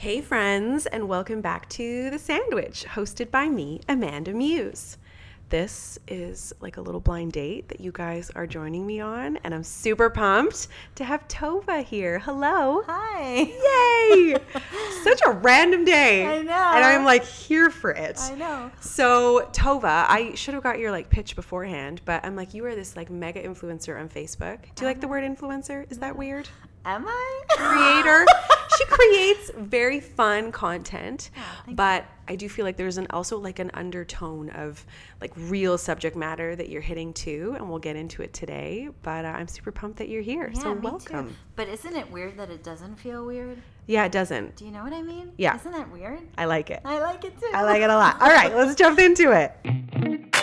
Hey, friends, and welcome back to The Sandwich, hosted by me, Amanda Muse. This is like a little blind date that you guys are joining me on, and I'm super pumped to have Tova here. Hello. Hi. Yay! Such a random day. I know. And I'm like here for it. I know. So, Tova, I should have got your like pitch beforehand, but I'm like, you are this like mega influencer on Facebook. Do you like the uh-huh. word influencer? Is that weird? Am I? creator. she creates very fun content, thank but I do feel like there's an also like an undertone of like real subject matter that you're hitting too, and we'll get into it today. But uh, I'm super pumped that you're here. Yeah, so me welcome. Too. But isn't it weird that it doesn't feel weird? Yeah, it doesn't. Do you know what I mean? Yeah. Isn't that weird? I like it. I like it too. I like it a lot. All right, let's jump into it.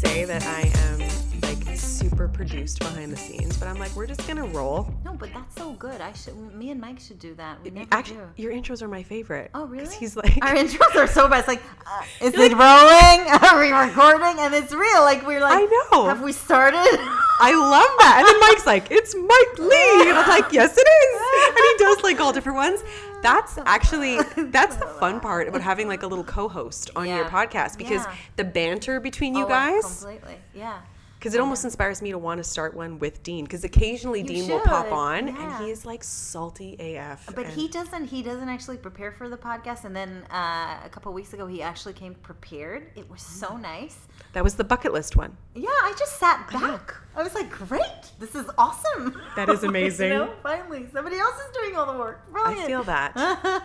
say that I am like super produced behind the scenes, but I'm like, we're just gonna roll. No, but that's so good. I should. Me and Mike should do that. We never Actually, do. your intros are my favorite. Oh, 'Cause really? Because he's like, Our intros are so bad. It's like, uh, is it rolling? Are we recording? And it's real. Like we're like, I know. Have we started? I love that. And then Mike's like, it's Mike Lee. And I'm like, yes, it is. And he does like all different ones. That's actually, that's the fun part about having like a little co host on your podcast because Yeah. the banter between you Oh, guys, Completely. Yeah. Because it almost inspires me to want to start one with Dean because occasionally You Dean will pop on yeah. and he is like salty AF. But he doesn't. He doesn't actually prepare for the podcast. And then uh, a couple weeks ago, he actually came prepared. It was so nice. that was the bucket list one. Yeah, I just sat back. I was like, great, this is awesome. That is amazing. you know, finally, somebody else is doing all the work. I feel that.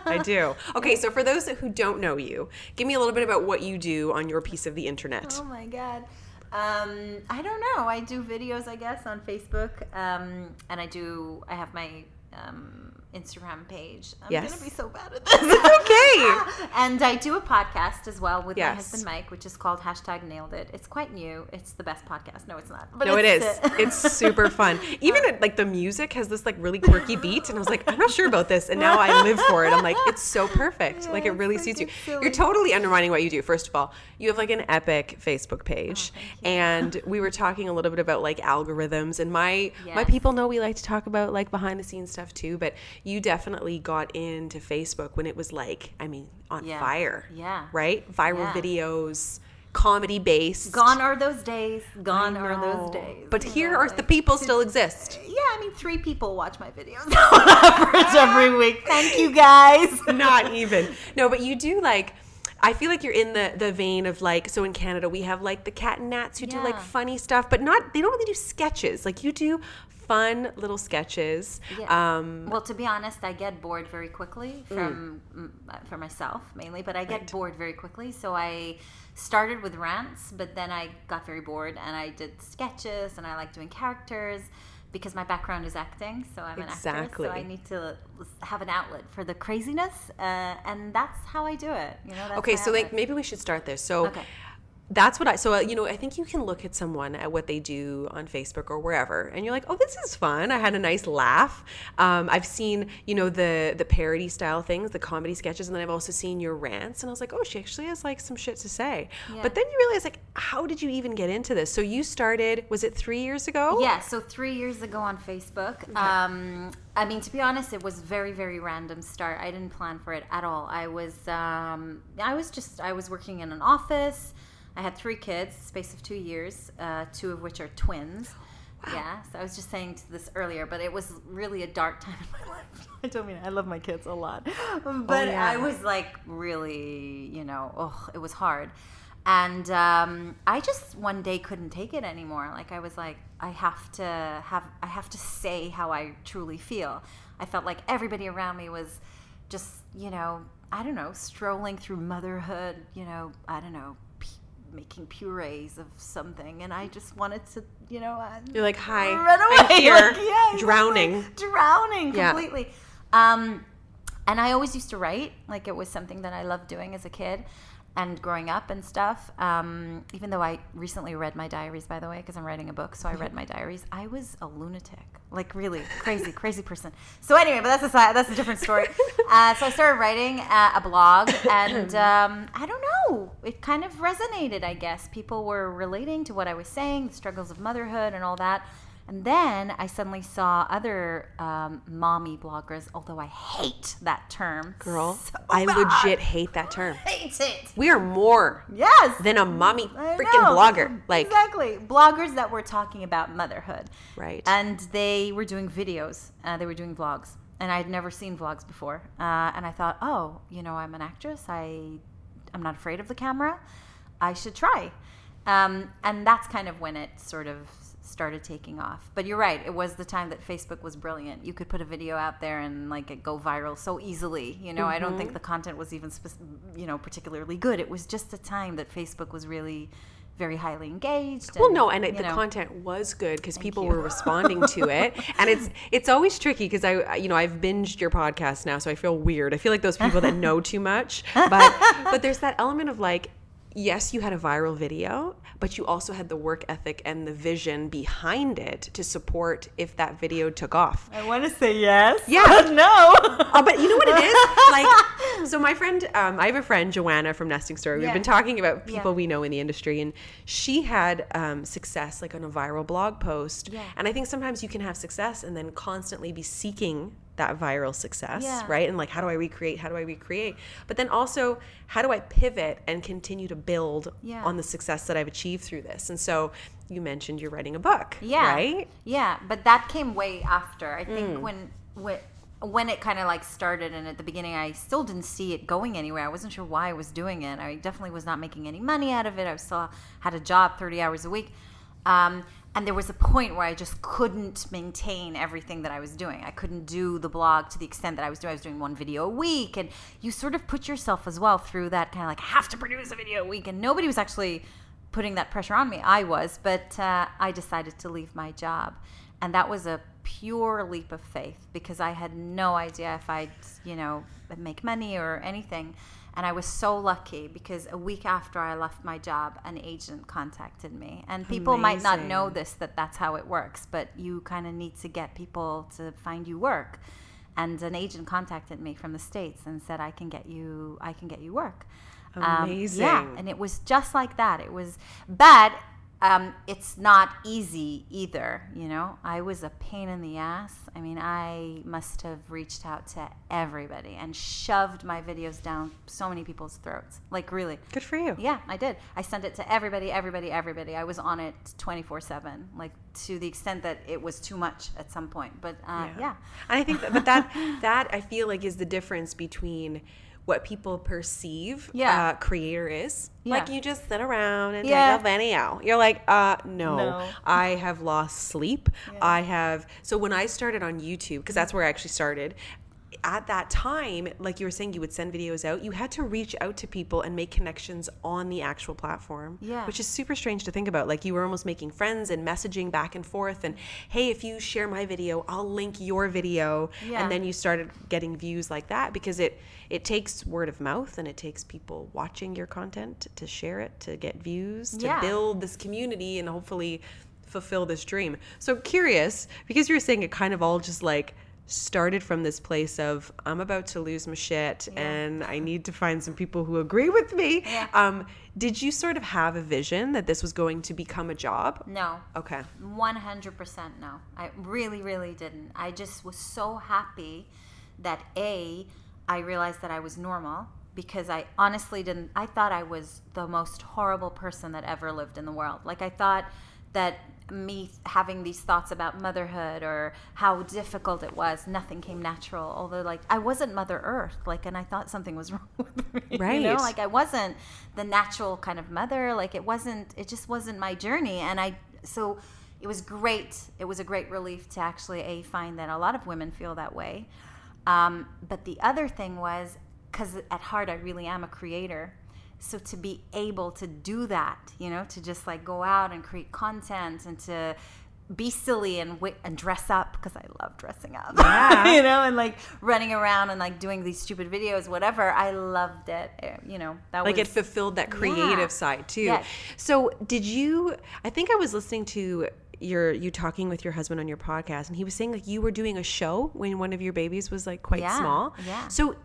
I do. Okay, so for those who don't know you, give me a little bit about what you do on your piece of the internet. Oh my god. Um, I don't know. I do videos, I guess, on Facebook, um, and I do. I have my um, Instagram page. I'm Yes. gonna be so bad at this. okay. and I do a podcast as well with Yes. my husband Mike, which is called hashtag Nailed It. It's quite new. It's the best podcast. No, it's not. But No, it is. it's, It's super fun. Even like the music has this like really quirky beat, and I was like, I'm not sure about this, and now I live for it. I'm like, it's so perfect. Yeah, like it really suits you. it's You're totally undermining what you do. First of all, you have like an epic Facebook page, Oh, and we were talking a little bit about like algorithms, and my my people know we like to talk about like behind the scenes stuff too. But you definitely got into Facebook when it was like, I mean, on Yeah. fire. Yeah. Right. Viral Yeah. videos, comedy based. Gone are those days. Gone are those days. But here know, are like- the people still exist. Yeah, I mean, three people watch my videos on average every week. Thank you guys. Not even. No, but you do like. I feel like you're in the the vein of like so in Canada we have like the Cat and Nats who do like funny stuff, but not they don't really do sketches. Like you do fun little sketches. Yeah. Um, well, to be honest, I get bored very quickly from mm, for myself mainly, but I get Right. bored very quickly. So I started with rants, but then I got very bored and I did sketches and I like doing characters because my background is acting. So I'm an actress, Exactly. so I need to have an outlet for the craziness, uh, and that's how I do it. You know. Okay, so like maybe we should start there. So Okay. That's what I so uh, you know I think you can look at someone at what they do on Facebook or wherever, and you're like, oh, this is fun. I had a nice laugh. Um, I've seen you know the the parody style things, the comedy sketches, and then I've also seen your rants, and I was like, oh, she actually has like some shit to say. Yeah. But then you realize like, how did you even get into this? So you started was it three years ago? Yeah, so three years ago on Facebook. Um, I mean, to be honest, it was very, very random start. I didn't plan for it at all. I was, um, I was just, I was working in an office. I had three kids, space of two years, uh, two of which are twins. Yeah, so I was just saying to this earlier, but it was really a dark time in my life. I don't mean I love my kids a lot, but yeah. I was like really, you know, oh, it was hard. And um, I just one day couldn't take it anymore. Like I was like, I have to have, I have to say how I truly feel. I felt like everybody around me was just, you know, I don't know, strolling through motherhood. You know, I don't know, making purees of something, and I just wanted to, you know, I, You're like, hi, run away, I'm here, like, yeah, drowning. drowning Yeah. completely. Um, and I always used to write, like it was something that I loved doing as a kid. And growing up and stuff. Um, even though I recently read my diaries, by the way, because I'm writing a book, so I read my diaries. I was a lunatic, like really crazy, crazy person. So anyway, but that's a that's a different story. Uh, so I started writing uh, a blog, and um, I don't know, it kind of resonated. I guess people were relating to what I was saying, the struggles of motherhood, and all that. And then I suddenly saw other um, mommy bloggers, although I hate that term. Girl, so I legit hate that term. hate it. We are more Yes. than a mommy I freaking know. blogger. Like, exactly bloggers that were talking about motherhood Right. and they were doing videos uh, they were doing vlogs and i'd never seen vlogs before uh, and i thought oh you know i'm an actress i i'm not afraid of the camera i should try um, and that's kind of when it sort of started taking off but you're right it was the time that facebook was brilliant you could put a video out there and like it go viral so easily you know i don't Mm-hmm. think the content was even spec- you know particularly good it was just a time that facebook was really very highly engaged well, no, and it, the know. content was good because people you. were responding to it, and it's it's always tricky because I, I- you know, I've binged your podcast now, so I feel weird. I feel like those people that know too much, but but there's that element of like. Yes, you had a viral video, but you also had the work ethic and the vision behind it to support if that video took off. I want to say yes. Yeah. but no. Oh, but you know what it is? Like, so my friend, um, I have a friend, Joanna from Nesting Story. We've Yeah. been talking about people Yeah. we know in the industry, and she had um, success like on a viral blog post. Yeah. And I think sometimes you can have success and then constantly be seeking that viral success, Yeah. right? And like, how do I recreate? How do I recreate? But then also, how do I pivot and continue to build Yeah. on the success that I've achieved through this? And so you mentioned you're writing a book, yeah. right? Yeah, but that came way after. I Mm. think when when when it kind of like started and at the beginning I still didn't see it going anywhere. I wasn't sure why I was doing it. I definitely was not making any money out of it. I still had a job 30 hours a week. Um, and there was a point where I just couldn't maintain everything that I was doing. I couldn't do the blog to the extent that I was doing. I was doing one video a week, and you sort of put yourself as well through that kind of like I have to produce a video a week, and nobody was actually putting that pressure on me. I was, but uh, I decided to leave my job, and that was a pure leap of faith because I had no idea if I'd you know make money or anything. And I was so lucky because a week after I left my job, an agent contacted me. And people might not know this that that's how it works, but you kind of need to get people to find you work. And an agent contacted me from the states and said, "I can get you, I can get you work." Um, yeah, and it was just like that. It was bad. Um, it's not easy either. You know, I was a pain in the ass. I mean, I must have reached out to everybody and shoved my videos down so many people's throats. Like really. Good for you. Yeah, I did. I sent it to everybody, everybody, everybody. I was on it 24 7, like to the extent that it was too much at some point. But uh, yeah. And I think that, but that that I feel like is the difference between what people perceive Yeah. uh, creator is. Yeah. Like you just sit around and Yeah. take a video. You're like, uh, no, No. I have lost sleep. I have. So when I started on YouTube, because that's where I actually started. At that time, like you were saying, you would send videos out. You had to reach out to people and make connections on the actual platform, Yeah. which is super strange to think about. Like you were almost making friends and messaging back and forth. And hey, if you share my video, I'll link your video. Yeah. And then you started getting views like that because it it takes word of mouth and it takes people watching your content to share it, to get views, to Yeah. build this community and hopefully fulfill this dream. So curious because you were saying it kind of all just like started from this place of I'm about to lose my shit and I need to find some people who agree with me. Yeah. Um, did you sort of have a vision that this was going to become a job? No. Okay. 100% no. I really, really didn't. I just was so happy that A, I realized that I was normal because I honestly didn't, I thought I was the most horrible person that ever lived in the world. Like, I thought that me having these thoughts about motherhood or how difficult it was, nothing came natural. Although, like, I wasn't Mother Earth, like, and I thought something was wrong with me. You know, Right. like, I wasn't the natural kind of mother. Like, it wasn't, it just wasn't my journey. And I, so it was great. It was a great relief to actually a find that a lot of women feel that way. Um, but the other thing was because at heart I really am a creator. So to be able to do that, you know, to just like go out and create content and to be silly and wi- and dress up because I love dressing up. Yeah. you know, and like running around and like doing these stupid videos, whatever. I loved it. Eh, You know, that like was it fulfilled that creative Yeah. side too. Yeah. So did you? I think I was listening to your you talking with your husband on your podcast, and he was saying like you were doing a show when one of your babies was like quite Yeah, small. yeah. So.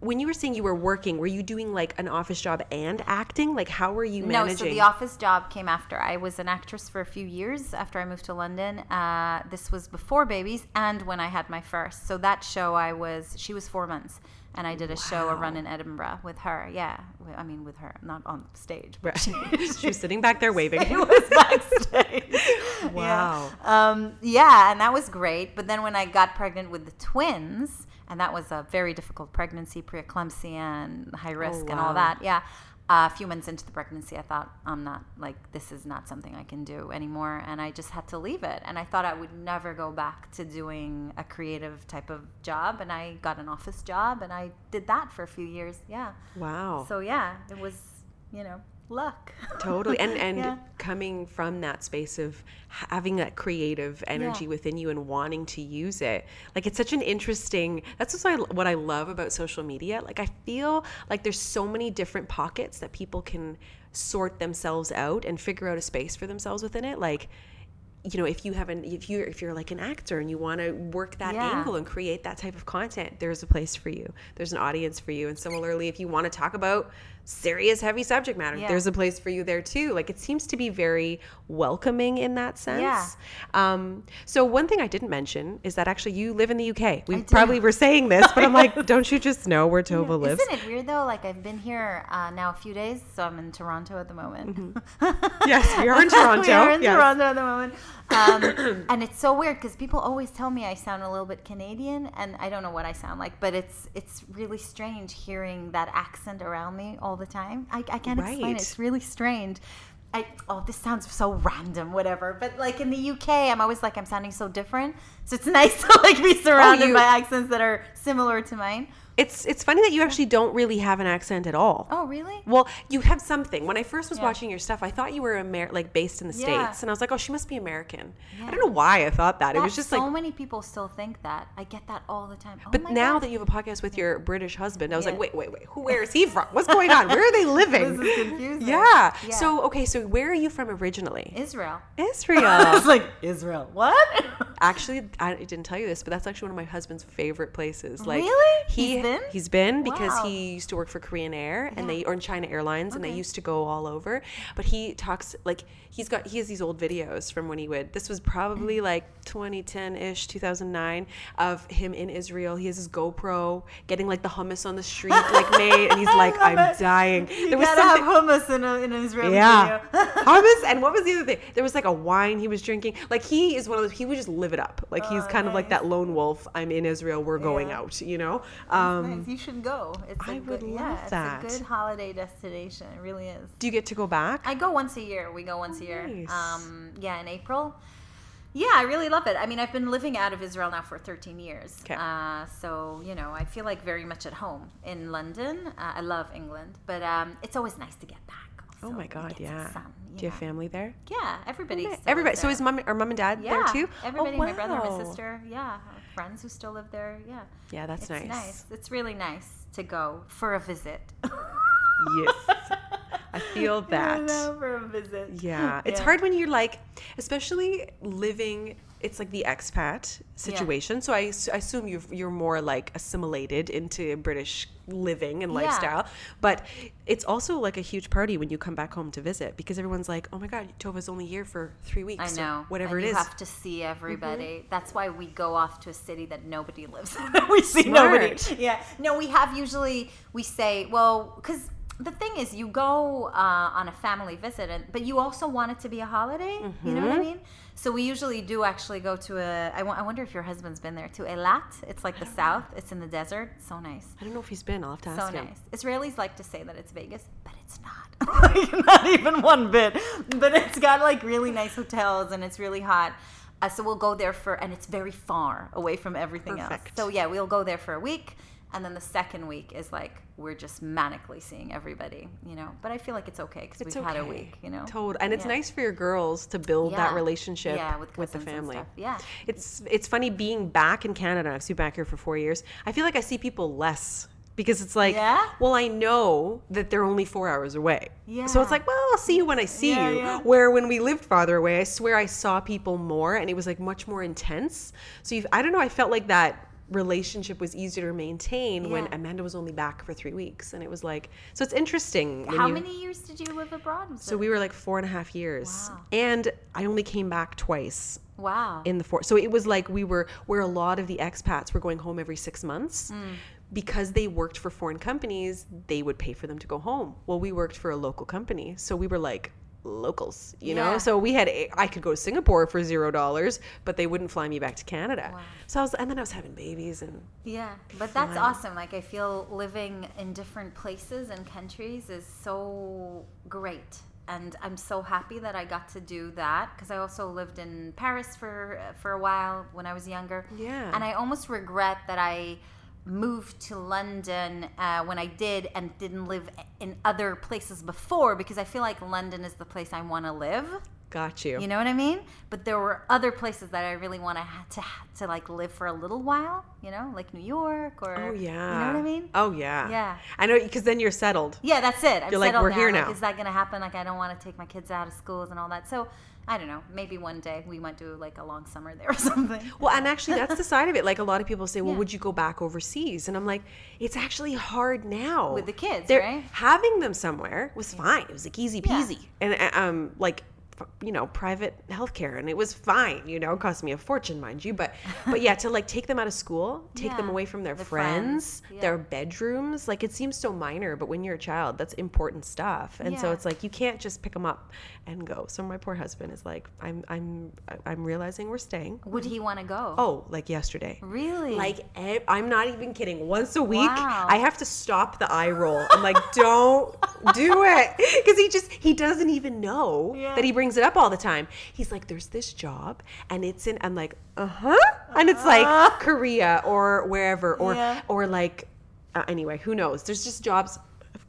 When you were saying you were working, were you doing like an office job and acting? Like, how were you managing? No, so the office job came after. I was an actress for a few years after I moved to London. Uh, this was before babies and when I had my first. So that show, I was she was four months, and I did a show, a run in Edinburgh with her. Yeah, I mean with her, not on stage. But Right. she was sitting back there waving. it was backstage. Wow. Yeah. Um, yeah, and that was great. But then when I got pregnant with the twins, and that was a very difficult pregnancy, preeclampsia and high risk and Oh, wow. all that. Yeah. Uh, a few months into the pregnancy, I thought, I'm not, like, this is not something I can do anymore. And I just had to leave it. And I thought I would never go back to doing a creative type of job. And I got an office job and I did that for a few years. Yeah. Wow. So, yeah, it was, you know, luck. totally and and Yeah. coming from that space of having that creative energy Yeah. within you and wanting to use it like it's such an interesting that's what I, what I love about social media like I feel like there's so many different pockets that people can sort themselves out and figure out a space for themselves within it like you know if you haven't if you're if you're like an actor and you want to work that Yeah. angle and create that type of content there's a place for you there's an audience for you and similarly if you want to talk about serious heavy subject matter Yeah. there's a place for you there too like it seems to be very welcoming in that sense Yeah. um, so one thing i didn't mention is that actually you live in the uk we probably were saying this but i'm like don't you just know where tova lives Isn't it weird though? Like I've been here uh, now a few days, so I'm in Toronto at the moment. yes we are in toronto we are in yes. Toronto at the moment, um, and it's so weird because people always tell me I sound a little bit Canadian, and I don't know what I sound like, but it's it's really strange hearing that accent around me all the time. I, I can't explain it. It's really strange. I, oh, this sounds so random, whatever. But like in the UK, I'm always like I'm sounding so different. So it's nice to like be surrounded you- by accents that are similar to mine. It's it's funny that you actually don't really have an accent at all Oh, really? Well, you have something. When I first was Yeah. watching your stuff, I thought you were Amer- like based in the Yeah. states, and I was like, oh, she must be American. I don't know why I thought that. it was just so like. So many people still think that. I get that all the time. Oh But now God. that you have a podcast with your British husband, I was like, wait, wait, wait. Who? Where is he from? What's going on? Where are they living? This is confusing. Yeah. Yeah. So okay. So where are you from originally? Israel. Israel. I was like, Israel. What? actually, I didn't tell you this, but that's actually one of my husband's favorite places. Like Really? He, been? He's been because Wow. he used to work for Korean Air and Yeah. they or in China Airlines and they used to go all over. But he talks like he's got he has these old videos from when he would. This was probably like 2010 ish, 2009 of him in Israel. He has his GoPro getting like the hummus on the street like made, and he's like, love I'm it. dying. You gotta have hummus in, a, in an Israeli Yeah. video. Hummus and what was the other thing? There was like a wine he was drinking. Like he is one of those he would just live it up. Like he's Oh, kind of like that lone wolf. I'm in Israel, we're going Yeah. out, you know? Um nice. You should go. It's a I good, would yeah, love it's a good holiday destination. It really is. do you get to go back? I go once a year. We go once a year. Nice. Um, yeah, in April. Yeah, I really love it. I mean, I've been living out of Israel now for 13 years. 'Kay. Uh, so, you know, I feel like very much at home in London. Uh, I love England, but um, it's always nice to get back. oh my god, yeah. sun, Do you have family there? Yeah, everybody. still Everybody. So is mom or mom and dad yeah, there too? Everybody, oh, my brother, my sister. Yeah, friends who still live there. Yeah, Yeah, that's it's nice. nice. It's really nice to go for a visit. Yes. I feel that. I for a visit. Yeah, it's Yeah. hard when you're like, especially living. It's like the expat situation. So I assume you're you're more like assimilated into British living and Yeah. lifestyle. But it's also like a huge party when you come back home to visit because everyone's like, "Oh my God, Tova's only here for three I weeks, or know. whatever and it you is." Mm-hmm. have to see everybody. That's why we go off to a city that nobody lives in. we see nobody. Yeah. No, we have usually we say, well, because the thing is, you go uh, on a family visit, and but you also want it to be a holiday. You know what Mm-hmm. I mean? So we usually do actually go to a. I wonder if your husband's been there to Eilat. It's like the south. It's in the desert. So nice. I don't know if he's been. I'll have to So ask him. So nice. Israelis like to say that it's Vegas, but it's not. Like, not even one bit. But it's got like really nice hotels and it's really hot. Uh, so we'll go there for, and it's very far away from everything Perfect. else. So yeah, we'll go there for a week And then the second week is like we're just manically seeing everybody, you know. But I feel like it's okay because we've had a week, you know. Total, and it's Yeah. nice for your girls to build that relationship Yeah, with with the family. Yeah. It's it's funny being back in Canada. I've been back here for four years. I feel like I see people less because it's like, Yeah? well, I know that they're only four hours away. Yeah. So it's like, well, I'll see you when I see Yeah, you. yeah. Where when we lived farther away, I swear I saw people more, and it was like much more intense. So I don't know. I felt like that relationship was easier to maintain when Amanda was only back for three weeks, and it was like, so it's interesting. How you- many years did you live abroad? So it- we were like four and a half years, Wow. and I only came back twice wow. in the four. So it was like we were where a lot of the expats were going home every six months. Mm. Because they worked for foreign companies, they would pay for them to go home. Well, we worked for a local company, so we were like locals, you know. So we had I could go to Singapore for zero dollars, but they wouldn't fly me back to Canada. Wow. So I was, and then I was having babies, and Yeah, but that's Fun. awesome. Like I feel living in different places and countries is so great. And I'm so happy that I got to do that because I also lived in Paris for for a while when I was younger. Yeah. And I almost regret that I moved to London uh, when I did and didn't live in other places before because I feel like London is the place I want to live. got you. You know what I mean? But there were other places that I really want to to to like live for a little while. You know, like New York or oh yeah. You know what I mean? Oh yeah. Yeah. I know because then you're settled. Yeah, that's it. I'm You're like, "We're here Like, now." is that gonna happen? Like, I don't want to take my kids out of schools and all that. So, I don't know. Maybe one day we might do like a long summer there or something. Well, and actually, that's the side of it. Like a lot of people say, "Well, Yeah. would you go back overseas?" And I'm like, "It's actually hard now With the kids, They're- right? Having them somewhere was fine. It was like easy Yeah. peasy, and uh, um, like you know, private healthcare, and it was fine. You know, it cost me a fortune, mind you, but but yeah, to like take them out of school, take them away from their The friends, friends, yeah. their bedrooms, like it seems so minor, but when you're a child, that's important stuff, and so it's like you can't just pick them up and go. So my poor husband is like, I'm I'm I'm realizing we're staying. Would he want to go? Oh, like yesterday. really? Like i'm not even kidding. Once a week, Wow. I have to stop the eye roll. I'm like, don't do it, because he just he doesn't even know Yeah. that he brings it up all the time. He's like, there's this job, and it's in. I'm like, uh huh, and it's like Korea or wherever, or Yeah. or like uh, anyway, who knows? There's just jobs.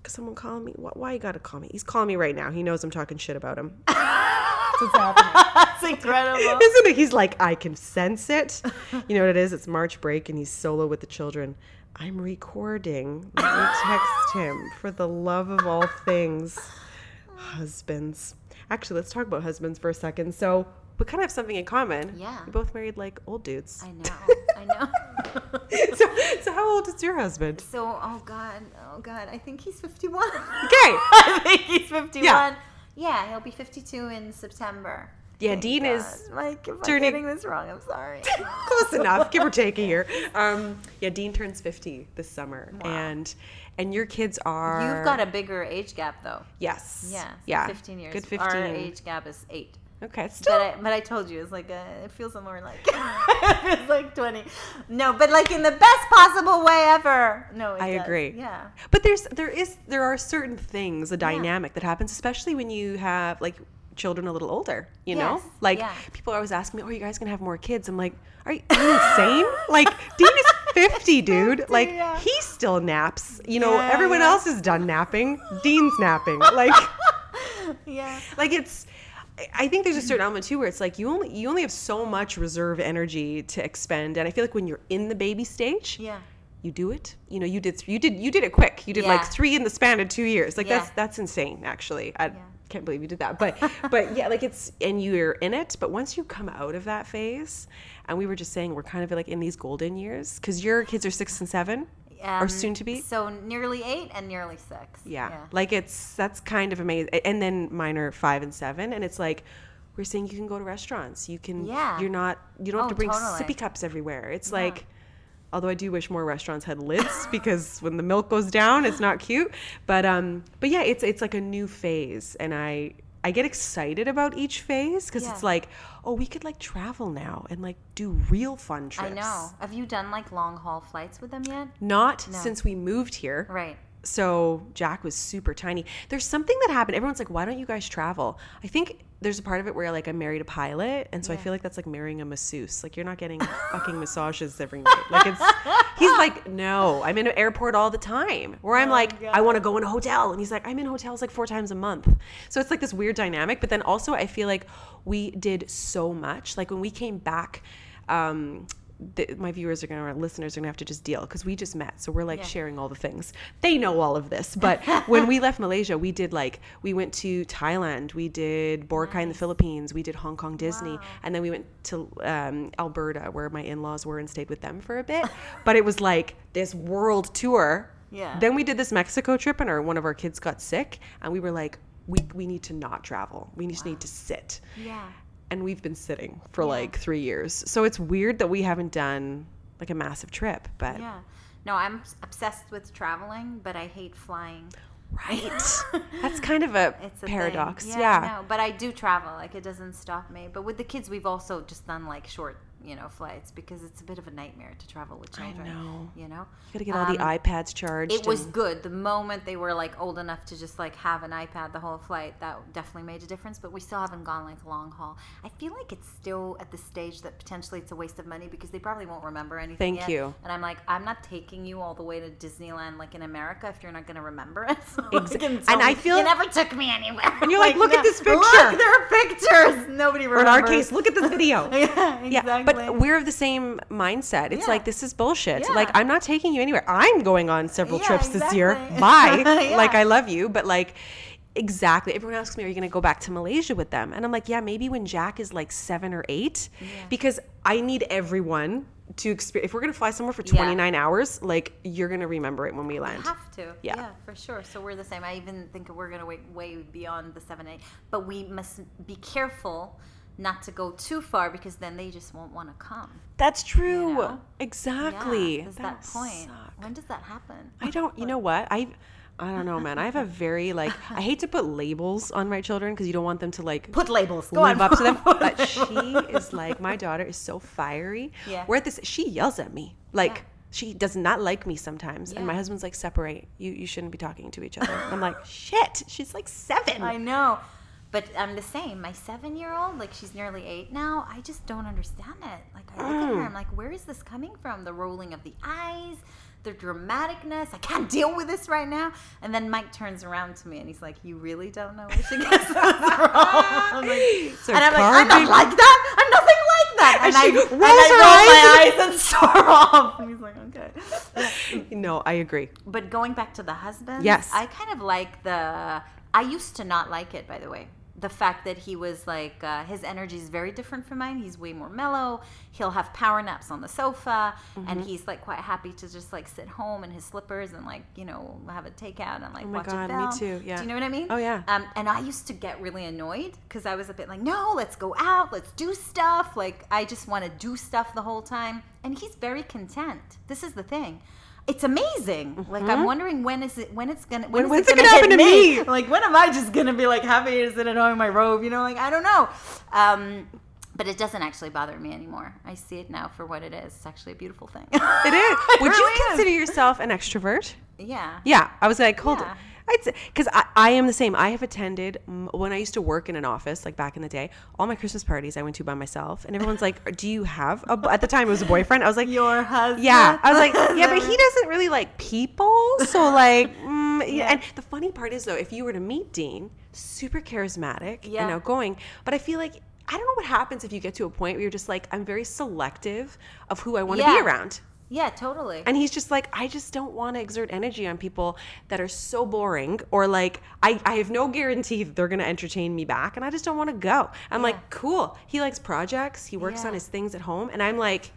Someone calling me. Why, why you gotta call me? He's calling me right now. He knows I'm talking shit about him. That's incredible. Isn't it? He's like, I can sense it. You know what it is? It's March break and he's solo with the children. I'm recording. Let me text him for the love of all things. Husbands. Actually, let's talk about husbands for a second. So, we kind of have something in common. Yeah. We both married like old dudes. I know. I know. so, so, how old is your husband? so, oh god, oh god, I think he's 51. Okay. I think he's 51. Yeah. Yeah. he'll be 52 in September. Yeah, Thank Dean God. is like if turning- I'm getting this wrong, I'm sorry. close enough, give or take a year. Um, yeah, Dean turns 50 this summer. And and your kids are You've got a bigger age gap though. Yes. Yeah. Yeah. 15 years. Good 15. Our age gap is eight. Okay. Still But I, but I told you it's like a, it feels more like it feels like 20. No, but like in the best possible way ever. No, I does. agree. Yeah. But there's there is there are certain things, a dynamic that happens, especially when you have like children a little older. You know, like yeah. people are always asking me, "Oh, you guys gonna have more kids?" I'm like, "Are you, are you insane? like Dean is 50, dude. Like yeah. he still naps. You know, Yeah, everyone yeah. else is done napping. Dean's napping. Like." Yeah. like it's I think there's a certain element too where it's like you only you only have so much reserve energy to expend, and I feel like when you're in the baby stage, Yeah. you do it. You know, you did you did you did it quick. You did like three in the span of two years. Like that's that's insane. Actually, I Yeah. Can't believe you did that. But but yeah, like it's and you're in it. But once you come out of that phase, and we were just saying we're kind of like in these golden years because your kids are six and seven, or Um, soon to be. So nearly eight and nearly six. Yeah. Like it's that's kind of amazing. And then mine are five and seven, and it's like we're saying you can go to restaurants. You can. Yeah. You're not. You don't have Oh, to bring totally. sippy cups everywhere. It's like. Although I do wish more restaurants had lids because when the milk goes down, it's not cute. But um, but yeah, it's it's like a new phase, and I I get excited about each phase because it's like, oh, we could like travel now and like do real fun trips. I know. Have you done like long haul flights with them yet? Not No. since we moved here. Right. So Jack was super tiny. There's something that happened. Everyone's like, why don't you guys travel? I think there's a part of it where like I married a pilot, and so I feel like that's like marrying a masseuse. Like you're not getting fucking massages every night. Like it's he's like, no, I'm in an airport all the time. Where I'm like, I want to go in a hotel, and he's like, I'm in hotels like four times a month. So it's like this weird dynamic. But then also I feel like we did so much. Like when we came back. Um, the, my viewers are going to, our listeners are going to have to just deal because we just met. So we're like Yeah. sharing all the things. They know all of this. But when we left Malaysia, we did like, we went to Thailand, we did Boracay in the Philippines, we did Hong Kong Disney, Wow. and then we went to um, Alberta where my in laws were and stayed with them for a bit. but it was like this world tour. Yeah. Then we did this Mexico trip and our, one of our kids got sick and we were like, we, we need to not travel. We just need to sit Yeah. And we've been sitting for like three years. So it's weird that we haven't done like a massive trip, but Yeah. No, I'm obsessed with traveling, but I hate flying. right. That's kind of a It's a paradox. Thing. Yeah. No, but I do travel. Like it doesn't stop me. But with the kids, we've also just done like short, you know, flights because it's a bit of a nightmare to travel with children. I know. You know. You gotta get all the Um, iPads charged. It was good. The moment they were like old enough to just like have an iPad the whole flight, that definitely made a difference. But we still haven't gone like long haul. I feel like it's still at the stage that potentially it's a waste of money because they probably won't remember anything. Thank yet. you. And I'm like, I'm not taking you all the way to Disneyland like in America if you're not going to remember it. Ex- Like, and I feel- you never took me anywhere. And you're like, "Look at this picture. Look, picture." there are pictures. Nobody or remembers. in our case, look at this video. yeah, exactly. Yeah, but we're of the same mindset. It's Yeah. like this is bullshit. Yeah. Like I'm not taking you anywhere. I'm going on several Yeah, trips this year. Bye. Like I love you, but like exactly. Everyone asks me, "Are you going to go back to Malaysia with them?" And I'm like, "Yeah, maybe when Jack is like 7 or 8 because I need everyone to experience if we're going to fly somewhere for Yeah. 29 hours, like you're going to remember it when we land." have to. Yeah. Yeah. for sure. So we're the same. I even think we're going to wait way beyond the seven, eight. But we must be careful not to go too far because then they just won't want to come. That's true. You know? Exactly. Yeah, there's that, point. suck. When does that happen? I don't. You know what? I. I don't know, man. I have a very like. I hate to put labels on my children because you don't want them to like Put labels. Go live on. up to them. But she is like my daughter is so fiery. Yeah. We're at this. She yells at me like. Yeah. She does not like me sometimes, yeah. and my husband's like, "Separate. You you shouldn't be talking to each other." I'm like, "Shit." She's like seven. I know. But I'm the same. My seven year old, like she's nearly eight now, I just don't understand it. Like I look at her, I'm mm. like, where is this coming from? The rolling of the eyes, the dramaticness. I can't deal with this right now. And then Mike turns around to me and he's like, You really don't know where she gets this from? I'm like, So and I'm like, I'm not like that. I'm nothing like that. And And, I, she and rolls her I roll my eyes and soar off. And he's like, Okay. No, I agree. But going back to the husband, Yes. I kind of like the. I used to not like it, by the way. The fact that he was like, uh, his energy is very different from mine. He's way more mellow. He'll have power naps on the sofa, Mm-hmm. and he's like quite happy to just like sit home in his slippers and like you know have a takeout and like Oh my watch God, a me too, yeah. Do you know what I mean? Oh, yeah. Um, and I used to get really annoyed because I was a bit like, no, let's go out, let's do stuff. Like I just want to do stuff the whole time, and he's very content. This is the thing. It's amazing. Like I'm wondering when is it when it's gonna when, Mm-hmm. When- is when's it gonna, gonna happen to me? Like when am I just gonna be like happy to sit at home in my robe? You know, like I don't know. Um, but it doesn't actually bother me anymore. I see it now for what it is. It's actually a beautiful thing. It is. Would you really is. consider yourself an extrovert? yeah. Yeah, I was like, hold Yeah. I'd say because I, I am the same. I have attended when I used to work in an office, like back in the day. All my Christmas parties I went to by myself, and everyone's like, "Do you have a?" At the time, it was a boyfriend. I was like, Your husband. "Yeah." I was like, "Yeah," but he doesn't really like people, so like, mm, yeah. Yeah. And the funny part is though, if you were to meet Dean, super charismatic Yeah. and outgoing, but I feel like. I don't know what happens if you get to a point where you're just like, I'm very selective of who I want to Yeah. be around. Yeah, totally. And he's just like, I just don't want to exert energy on people that are so boring or like, I, I have no guarantee that they're going to entertain me back and I just don't want to go. I'm Yeah. like, cool. He likes projects. He works Yeah. on his things at home. And I'm like,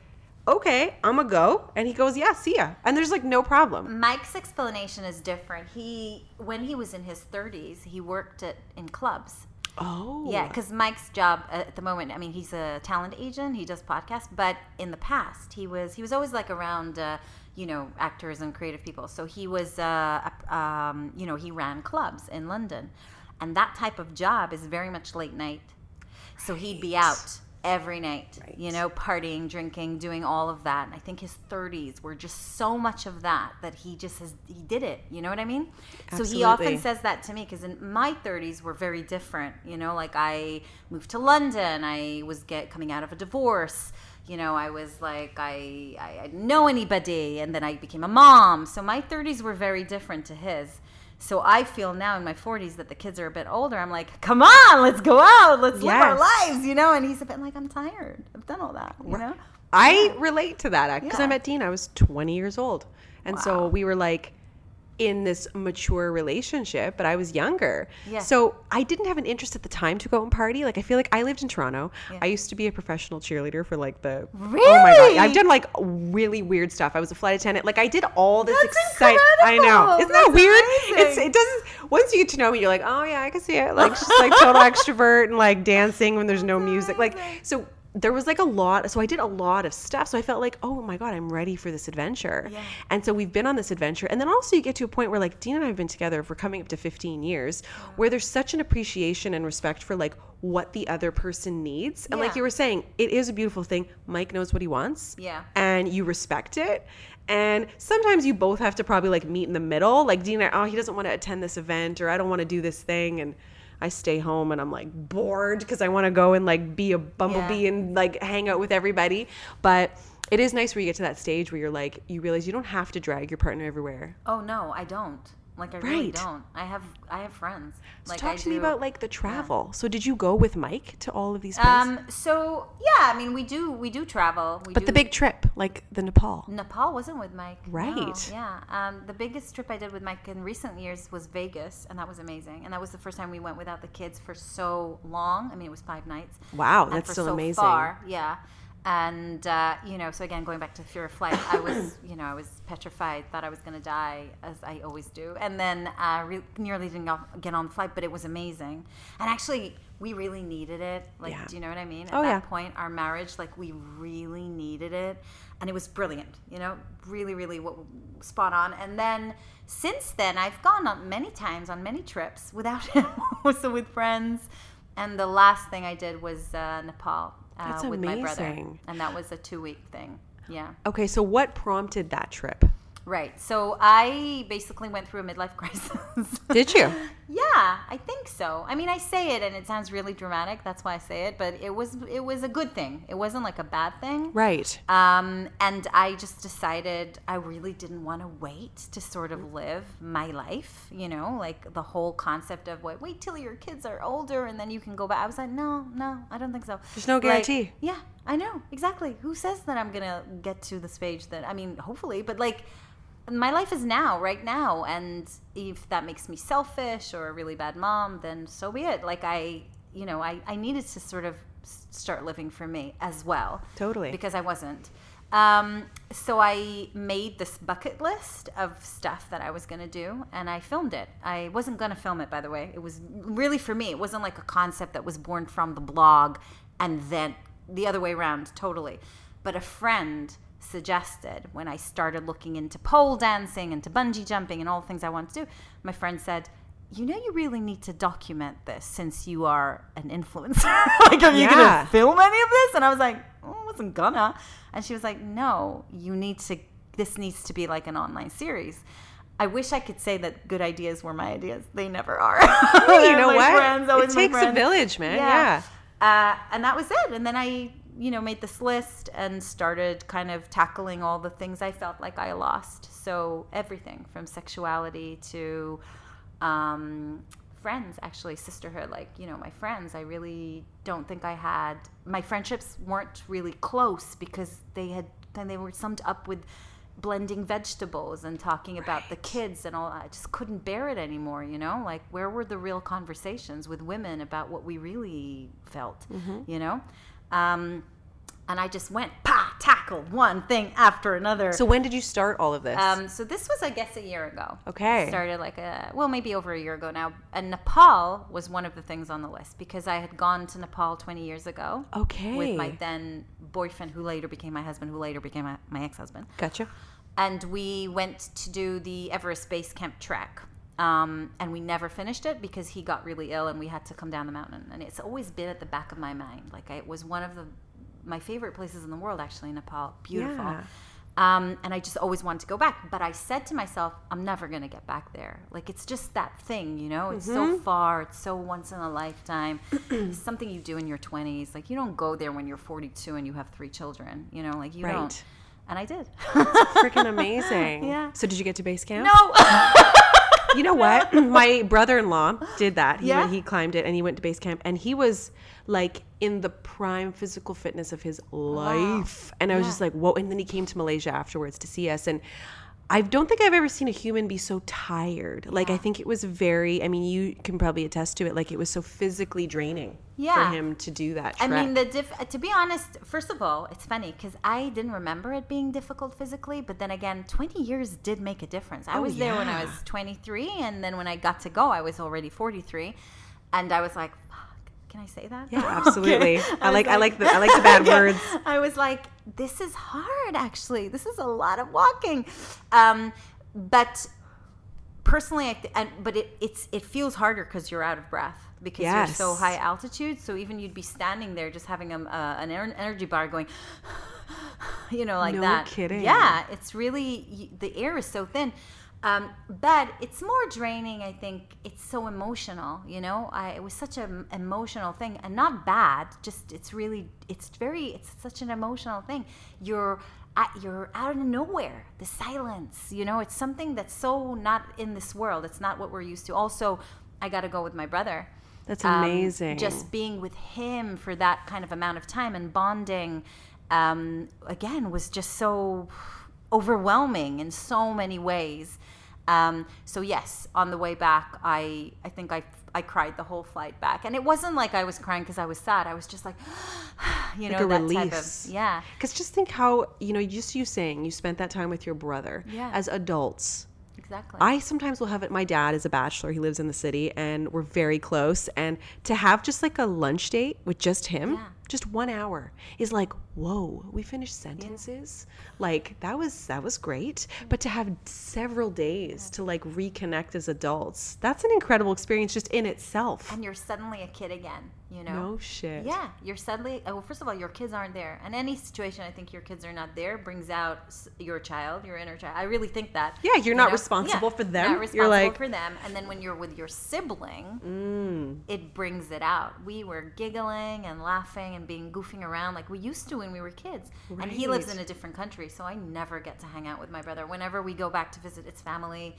okay, I'm going to go. And he goes, yeah, see ya. And there's like no problem. Mike's explanation is different. He, when he was in his 30s, he worked at in clubs. Oh. Yeah, because Mike's job at the moment, I mean, he's a talent agent. He does podcasts, but in the past, he was he was always like around, uh, you know, actors and creative people. So he was, uh, um, you know, he ran clubs in London, and that type of job is very much late night. So he'd be out every night, you know, partying, drinking, doing all of that. And I think his 30s were just so much of that that he just has, he did it. You know what I mean? So he often says that to me because in my 30s were very different. You know, like I moved to London, I was get coming out of a divorce. You know, I was like, I, I, I didn't know anybody, and then I became a mom. So my 30s were very different to his. So I feel now in my 40s that the kids are a bit older. I'm like, come on, let's go out, let's live our lives, you know. And he's a bit like, I'm tired. I've done all that, you know. I relate to that because I met Dean. I was 20 years old, and so we were like in this mature relationship, but I was younger. Yeah. So I didn't have an interest at the time to go out and party. Like I feel like I lived in Toronto. Yeah. I used to be a professional cheerleader for like the Oh my Really? god, I've done like really weird stuff. I was a flight attendant. Like I did all this That's exciting. I know. Isn't that weird? amazing. It's it doesn't. Once you get to know me, you're like, oh yeah, I can see it. Like she's like total extrovert and like dancing when there's no music. Like so there was like a lot so i did a lot of stuff so i felt like oh my god i'm ready for this adventure Yeah. and so we've been on this adventure and then also you get to a point where like dean and i have been together for coming up to 15 years where there's such an appreciation and respect for like what the other person needs and like you were saying it is a beautiful thing mike knows what he wants Yeah. and you respect it and sometimes you both have to probably like meet in the middle like dean and i oh he doesn't want to attend this event or i don't want to do this thing and I stay home and I'm like bored because I want to go and like be a bumblebee Yeah. and like hang out with everybody. But it is nice where you get to that stage where you're like, you realize you don't have to drag your partner everywhere. Oh no, I don't. Like I really don't. I have I have friends. So like talk I to me about like the travel. So did you go with Mike to all of these places? Um. So yeah, I mean we do we do travel. We but do, the big trip, like the Nepal. Nepal wasn't with Mike. no, Right. yeah. Um, the biggest trip I did with Mike in recent years was Vegas, and that was amazing. And that was the first time we went without the kids for so long. I mean, it was five nights. Wow, that's still so amazing. Far, yeah. And uh, you know, so again, going back to fear of flight, I was, you know, I was petrified, thought I was going to die, as I always do, and then uh, re- nearly didn't go- get on the flight, but it was amazing. And actually, we really needed it. Like, Yeah. do you know what I mean? At Oh, that yeah. point, our marriage, like, we really needed it, and it was brilliant. You know, really, really what spot on. And then since then, I've gone on many times on many trips without him, also with friends. And the last thing I did was uh, Nepal uh, with my brother, amazing. and that was a two-week thing. Yeah, Okay, so what prompted that trip? right. So I basically went through a midlife crisis. Did you? Yeah, I think so. I mean, I say it and it sounds really dramatic. That's why I say it, but it was it was a good thing. It wasn't like a bad thing. Right. Um, and I just decided I really didn't want to wait to sort of live my life, you know, like the whole concept of wait, wait till your kids are older and then you can go back. I was like, no, no, I don't think so. There's no Like, guarantee. yeah, I know exactly. Who says that I'm gonna get to the stage that I mean, hopefully, but like my life is now, right now, and if that makes me selfish or a really bad mom, then so be it. Like I, you know, I I needed to sort of start living for me as well Totally. because I wasn't. Um, so I made this bucket list of stuff that I was going to do and I filmed it. I wasn't going to film it, by the way. It was really for me. It wasn't like a concept that was born from the blog and then the other way around, totally. But a friend suggested when I started looking into pole dancing, into bungee jumping, and all the things I wanted to do, my friend said, you know, you really need to document this since you are an influencer. like, are you Yeah. gonna film any of this? And I was like, oh, I wasn't gonna. And she was like, no, you need to, this needs to be like an online series. I wish I could say that good ideas were my ideas. They never are. you know what? friends, it takes a village, man. Yeah. Uh, and that was it. And then I, you know, made this list and started kind of tackling all the things I felt like I lost. So everything from sexuality to um, friends, actually, sisterhood. Like, you know, my friends, I really don't think I had, my friendships weren't really close because they had, then they were summed up with blending vegetables and talking about the kids and all I just couldn't bear it anymore, you know? Like where were the real conversations with women about what we really felt, you know? Um, and I just went pa tackled one thing after another. So when did you start all of this? Um, so this was, I guess, a year ago. Okay. Started like a well, maybe over a year ago now. And Nepal was one of the things on the list because I had gone to Nepal 20 years ago okay. with my then boyfriend, who later became my husband, who later became my, my ex-husband Gotcha. and we went to do the Everest Base Camp trek. Um, and we never finished it because he got really ill and we had to come down the mountain. And it's always been at the back of my mind. Like I, it was one of the my favorite places in the world, actually, Nepal. Beautiful. Yeah. Um, and I just always wanted to go back. But I said to myself, I'm never going to get back there. Like, it's just that thing, you know? It's so Mm-hmm. far. It's so once in a lifetime. it's something you do in your 20s. Like, you don't go there when you're 42 and you have three children, you know? Like, you Right. don't. And I did. Freaking amazing. Yeah. So did you get to base camp? no. You know what? My brother-in-law did that. He, Yeah? went- he climbed it and he went to base camp and he was like in the prime physical fitness of his life. Wow. And I was Yeah. just like, whoa. And then he came to Malaysia afterwards to see us. And I don't think I've ever seen a human be so tired. Like, I think it was very, I mean, you can probably attest to it. Like, it was so physically draining Yeah. for him to do that. I mean, the diff- to be honest, first of all, it's funny because I didn't remember it being difficult physically, but then again, 20 years did make a difference. I Oh, was there when I was 23, and then when I got to go, I was already 43, and I was like, can I say that? yeah, absolutely. Okay. I was like, I like the, I like the bad words. I was like, this is hard, actually. This is a lot of walking. Um, but personally, I th- and but it it's it feels harder because you're out of breath because you're so high altitude. So even you'd be standing there just having a, uh, an energy bar going. You know, like No that. kidding. Yeah, it's really the air is so thin. Um, but it's more draining. I think it's so emotional. You know, I, it was such an emotional thing, and not bad. Just it's really, it's very, it's such an emotional thing. You're at, you're out of nowhere. The silence. You know, it's something that's so not in this world. It's not what we're used to. Also, I got to go with my brother. That's Um, amazing. just being with him for that kind of amount of time and bonding, um, again, was just so overwhelming in so many ways. Um, so yes, on the way back, I I think I I cried the whole flight back, and it wasn't like I was crying because I was sad. I was just like, you Like know, a that release. type of yeah. Because just think how, you know, just you saying you spent that time with your brother Yeah. as adults. Exactly. I sometimes will have it. My dad is a bachelor. He lives in the city and we're very close. And to have just like a lunch date with just him, Yeah. Just one hour is like, whoa, we finished sentences. Like that was, that was great. Mm-hmm. But to have several days to like reconnect as adults, that's an incredible experience just in itself. and you're suddenly a kid again. You know. No shit. Yeah, you're suddenly. oh, Well, first of all, your kids aren't there, and any situation I think your kids are not there brings out your child, your inner child. I really think that. Yeah, you're you not responsible for them. Not You're like- for them, and then when you're with your sibling, Mm. it brings it out. We were giggling and laughing and being goofing around like we used to when we were kids. And he lives in a different country, so I never get to hang out with my brother. Whenever we go back to visit its family,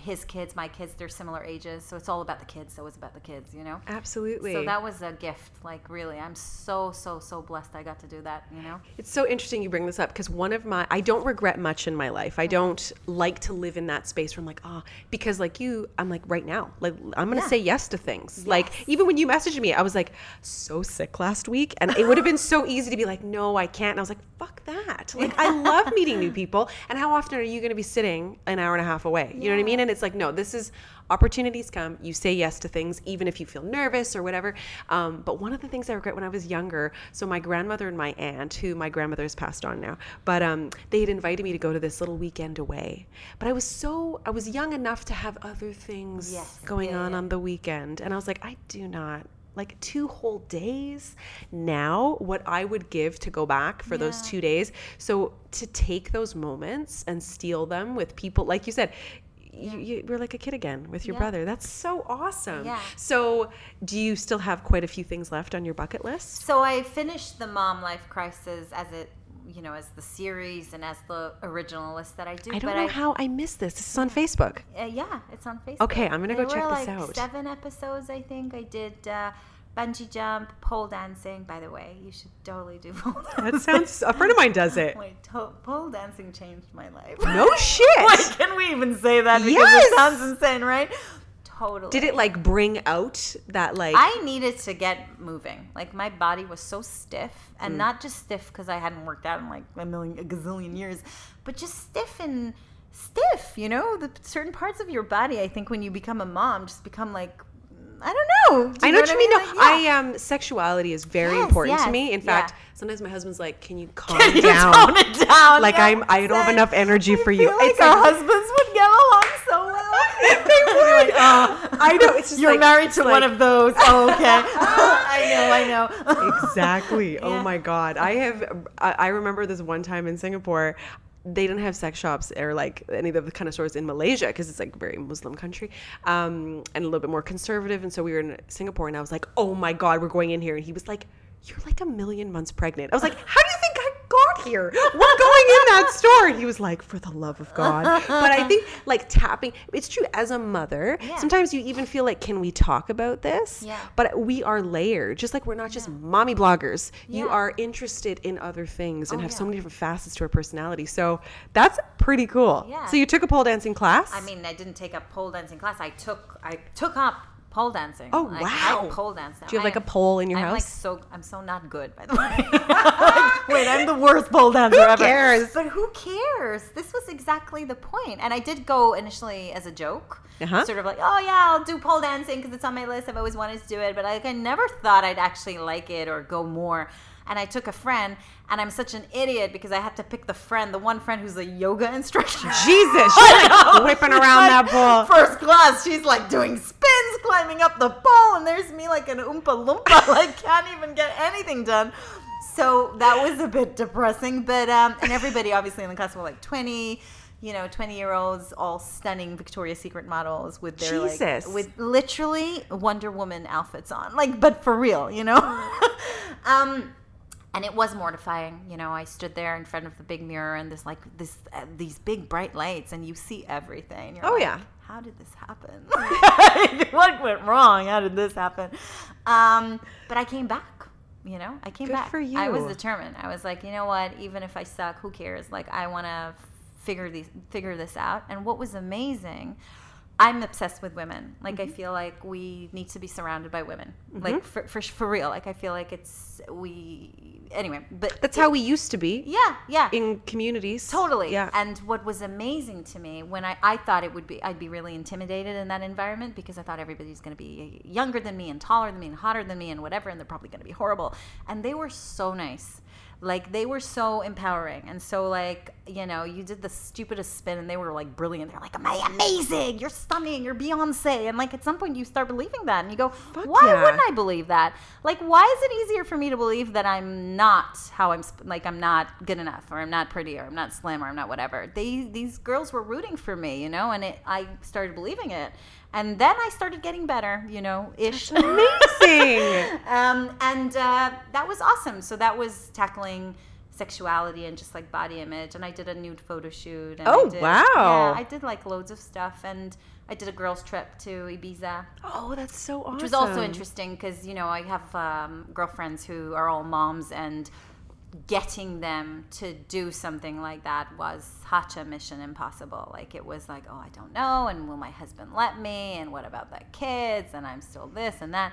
his kids, my kids, they're similar ages, so it's all about the kids. So it's about the kids, you know. Absolutely. So that was a gift. Like really, I'm so so so blessed I got to do that. You know. It's so interesting you bring this up because one of my I don't regret much in my life. I mm-hmm. don't like to live in that space where I'm like, oh, because like you, I'm like right now, like I'm gonna Yeah. say yes to things. Like even when you messaged me, I was like so sick last week, and it would have been so easy to be like, no, I can't. And I was like, fuck that. Like I love meeting new people. And how often are you gonna be sitting an hour and a half away? You know what I mean? And it's like, no, this is opportunities come. You say yes to things, even if you feel nervous or whatever. Um, but one of the things I regret when I was younger, so my grandmother and my aunt, who my grandmother has passed on now, but um, they had invited me to go to this little weekend away. But I was so, I was young enough to have other things Yes. going Yeah, on yeah. on the weekend. And I was like, I do not. Like two whole days now, what I would give to go back for those two days. So to take those moments and steal them with people, like you said, you, you, we're like a kid again with your Yeah. brother. That's so awesome. Yeah. So, do you still have quite a few things left on your bucket list? So I finished the Mom Life Crisis as it, you know, as the series and as the original list that I do. I don't know I, how I missed this. This is on Facebook. Uh, yeah, it's on Facebook. Okay, I'm gonna go check this like out. Seven episodes, I think. I did uh, bungee jump, pole dancing. By the way, you should totally do pole dancing. That sounds. A friend of mine does it. Wait, to- pole dancing changed my life. No shit. Like, can we even say that? Because Yes! it sounds insane, right? Totally. Did it like bring out that like? I needed to get moving. Like my body was so stiff, Mm. and not just stiff because I hadn't worked out in like a million, a gazillion years, but just stiff and stiff. You know, the certain parts of your body. I think when you become a mom, just become like, I don't know. Do I know what you mean. No, Like, I yeah. um, sexuality is very Yes, important to me. In yeah. fact, sometimes my husband's like, "Can you calm Can you down?" tone it down? Like Yeah, I'm, I don't have enough energy I for you. feel like It's our like- husbands would get along so well. They would. I know. It's just You're like- married to like- one of those. Oh, okay. I know, I know. exactly. Oh my god. I have. I, I remember this one time in Singapore. They didn't have sex shops or like any of the kind of stores in Malaysia because it's like a very Muslim country um, and a little bit more conservative. And so we were in Singapore, and I was like, "Oh my god, we're going in here." And he was like, "You're like a million months pregnant." I was like, "How do you think Got here? We're going in that store." He was like, "For the love of God!" But I think like tapping. It's true as a mother. Yeah. Sometimes you even feel like, "Can we talk about this?" Yeah. But we are layered, just like we're not just mommy bloggers. You are interested in other things and Oh, have so many different facets to our personality. So that's pretty cool. Yeah. So you took a pole dancing class? I mean, I didn't take a pole dancing class. I took I took up pole dancing. Oh, Like, wow. I pole dance now. Do you have, like, a pole in your I'm like house? so I'm so not good, by the way. Like, wait, I'm the worst pole dancer ever. cares? But who cares? This was exactly the point. And I did go initially as a joke, Uh-huh. sort of like, oh yeah, I'll do pole dancing because it's on my list. I've always wanted to do it, but like I never thought I'd actually like it or go more. And I took a friend, and I'm such an idiot because I had to pick the friend, the one friend who's a yoga instructor. Jesus, she's like whipping around that ball. First class, she's like doing spins, climbing up the pole, and there's me like an oompa loompa, like can't even get anything done. So that was a bit depressing, but um, and everybody obviously in the class were like 20, you know, 20 year olds, all stunning Victoria's Secret models with their Jesus. like with literally Wonder Woman outfits on, like but for real, you know. um, and it was mortifying you know i stood there in front of the big mirror and this like this uh, these big bright lights and you see everything. You're Oh, like, yeah. how did this happen? What went wrong? How did this happen? Um, but i came back you know? I came Good back. for you. i was determined. I was like you know what? Even if i suck who cares? Like i want to figure these figure this out. And what was amazing I'm obsessed with women. Like Mm-hmm. I feel like we need to be surrounded by women. Like for, for for real. Like I feel like it's we anyway. But That's it- how we used to be Yeah, yeah. in communities. Totally. Yeah. And what was amazing to me when I, I thought it would be, I'd be really intimidated in that environment because I thought everybody's going to be younger than me and taller than me and hotter than me and whatever, and they're probably going to be horrible. And they were so nice. Like they were so empowering. And so like, you know, you did the stupidest spin and they were like brilliant. They're like, Am I amazing? You're stunning. You're Beyonce. And like at some point you start believing that and you go, Why yeah. wouldn't I believe that? Like, why is it easier for me to believe that I'm not how I'm sp- like I'm not good enough, or I'm not pretty, or I'm not slim, or I'm not whatever? They these girls were rooting for me, you know, and it, I started believing it, and then I started getting better, you know, ish. Amazing. um, and uh, that was awesome. So that was tackling sexuality and just like body image, and I did a nude photo shoot. And Oh, I did, wow. Yeah, I did like loads of stuff, and I did a girls' trip to Ibiza. oh, that's so awesome. Which was also interesting because you know I have um, girlfriends who are all moms, and getting them to do something like that was such a mission impossible. Like it was like, oh, I don't know, and will my husband let me? And what about the kids? And I'm still this and that.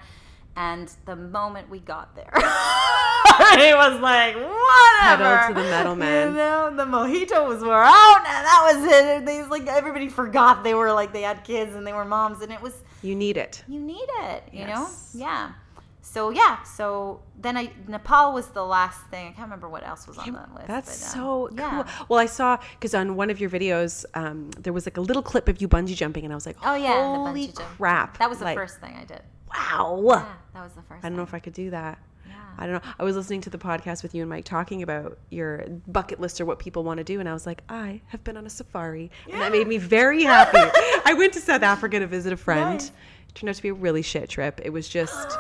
And the moment we got there, it was like whatever. Pedal to the metal, man. You know, the mojitos were out, and that was it. And they like everybody forgot they were like they had kids and they were moms, and it was You need it. you need it you Yes. know yeah so yeah so then i nepal was the last thing i can't remember what else was on that list That's but, um, so yeah. cool. Well, I saw because on one of your videos, um, there was like a little clip of you bungee jumping, and I was like, oh yeah the holy bungee jump. crap! that was the Like, first thing i did Wow. yeah that was the first I don't know thing. if I could do that. Yeah. I don't know. I was listening to the podcast with you and Mike talking about your bucket list or what people want to do, and I was like, I have been on a safari, and that made me very happy. I went to South Africa to visit a friend. Nice. Turned out to be a really shit trip. It was just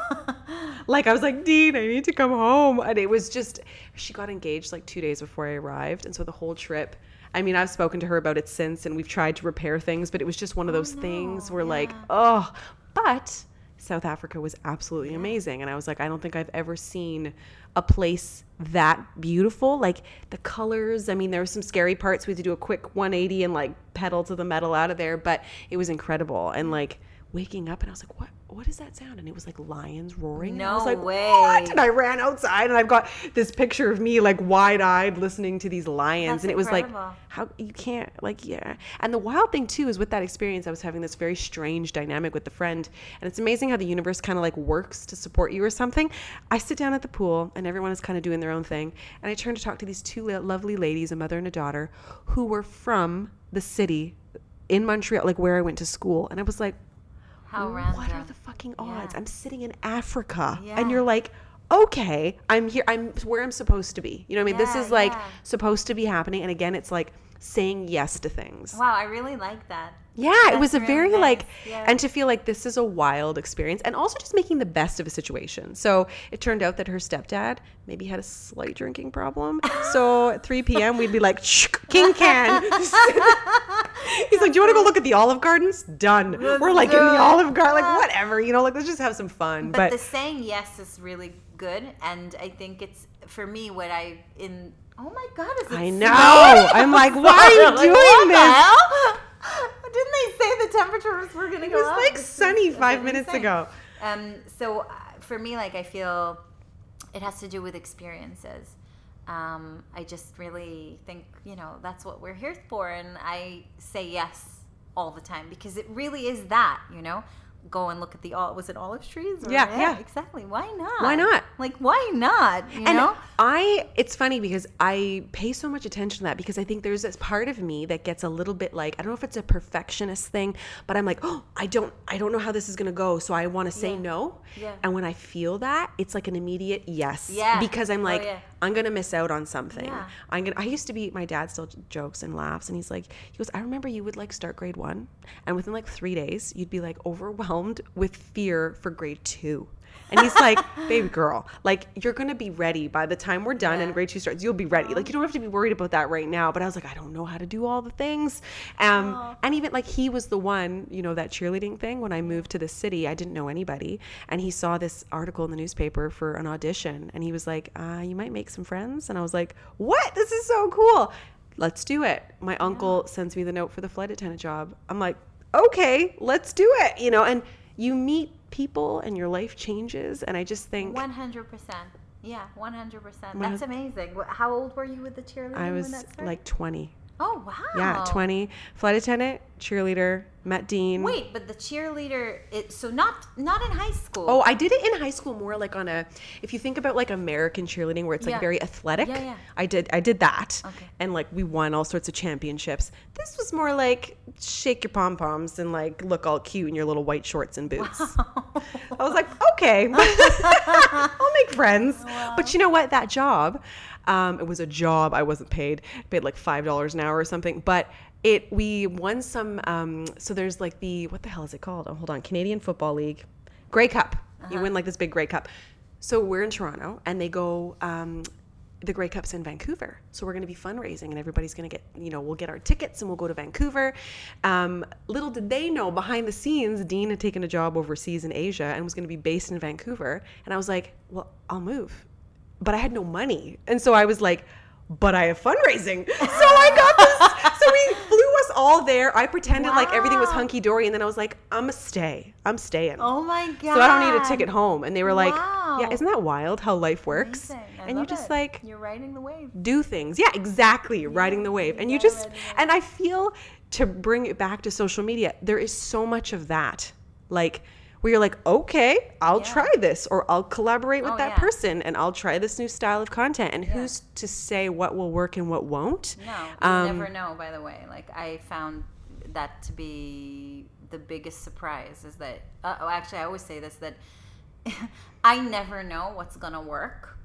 like I was like, Dean, I need to come home, and it was just she got engaged like two days before I arrived, and so the whole trip. I mean, I've spoken to her about it since, and we've tried to repair things, but it was just one of those oh, things where, like, oh, but South Africa was absolutely amazing. And I was like, I don't think I've ever seen a place that beautiful. Like the colors, I mean, there were some scary parts. We had to do a quick 180 and like pedal to the metal out of there, but it was incredible. And like waking up and I was like, what? What is that sound? And it was like lions roaring. and I was No like, way. What? And I ran outside and I've got this picture of me like wide eyed listening to these lions. That's and it was like, how you can't like yeah and the wild thing too is with that experience i was having this very strange dynamic with the friend and it's amazing how the universe kind of like works to support you or something i sit down at the pool and everyone is kind of doing their own thing and i turn to talk to these two lovely ladies a mother and a daughter who were from the city in Montreal, like where I went to school, and I was like, How random. what are the fucking odds? Yeah. I'm sitting in Africa, Yeah. and you're like, okay, I'm here. I'm where I'm supposed to be. You know what I mean? this is like yeah. supposed to be happening, and again, it's like saying yes to things. Wow, I really like that. Yeah, it was a That's very really like. Yeah. and to feel like this is a wild experience, and also just making the best of a situation. So it turned out that her stepdad maybe had a slight drinking problem. So at 3 p.m., we'd be like, King Can. He's like, Do you want to go look at the Olive Gardens? Done. We're like in the. Olive Garden, like whatever, you know, like let's just have some fun. But, But, the saying yes is really good, and I think it's for me what I in. Oh my god, is it I know. I'm like, why are you Like, doing this? hell? Didn't they say the temperatures were going to it go was up? like This is- sunny it's five minutes insane. ago. Um, so uh, for me, like I feel it has to do with experiences. Um, I just really think you know that's what we're here for, and I say yes all the time because it really is that you know. Go and look at the all. Was it olive trees? Or- Yeah, yeah. exactly. Why not? Why not? Like, why not? You and know? I, it's funny because I pay so much attention to that because I think there's this part of me that gets a little bit like I don't know if it's a perfectionist thing, but I'm like, oh, I don't, I don't know how this is gonna go, so I want to say Yeah. no. Yeah. And when I feel that, it's like an immediate yes. Yeah. Because I'm Oh, like, yeah. I'm gonna miss out on something. Yeah. I'm gonna. I used to be. My dad still jokes and laughs, and he's like, he goes, I remember you would like start grade one, and within like three days, you'd be like overwhelmed with fear for grade two. And he's like, baby girl, like you're gonna be ready by the time we're done and Yeah. grade two starts. You'll be ready. Like you don't have to be worried about that right now. But I was like, I don't know how to do all the things. Um, and even like he was the one, you know, that cheerleading thing. When I moved to the city, I didn't know anybody, and he saw this article in the newspaper for an audition, and he was like, uh, you might make some friends. And I was like, what? This is so cool. Let's do it. My uncle sends me the note for the flight attendant job. I'm like, okay, let's do it. You know, and you meet people and your life changes. And I just think One hundred percent. Yeah, one hundred percent. That's amazing. How old were you with the cheerleading? I when was like 20. Oh wow. Yeah, 20. Flight attendant, cheerleader, met Dean. Wait, but the cheerleader. It, so not not in high school. Oh, I did it in high school more like on a if you think about like American cheerleading where it's like very athletic. Yeah, yeah. I did I did that. Okay. And like we won all sorts of championships. This was more like shake your pom poms and like look all cute in your little white shorts and boots. I was like, okay, I'll make friends. But you know what? That job, um, it was a job. I wasn't paid. Paid like five dollars an hour or something. But it we won some. Um, so there's like the what the hell is it called? Oh, hold on, Canadian Football League, Grey Cup. You win like this big Grey Cup. So we're in Toronto, and they go. Um, the Grey Cup's in Vancouver. So we're going to be fundraising and everybody's going to get, you know, we'll get our tickets and we'll go to Vancouver. Um, little did they know behind the scenes, Dean had taken a job overseas in Asia and was going to be based in Vancouver. And I was like, well, I'll move. But I had no money. And so I was like, but I have fundraising. So I got this. so we flew us all there. I pretended like everything was hunky dory. And then I was like, I'm a stay. I'm staying. Oh my god. So I don't need a ticket home. And they were like, Wow. yeah, isn't that wild how life works? And you love just it. like, you're riding the wave. do things. Yeah, exactly. riding the wave. And you just, riding the wave. and I feel to bring it back to social media, there is so much of that. Like, where you're like, okay, I'll Yeah. try this, or I'll collaborate with Oh, that yeah. person, and I'll try this new style of content. And who's to say what will work and what won't? No, you Um, never know. By the way, like I found that to be the biggest surprise is that. Uh, oh, actually, I always say this that I never know what's gonna work.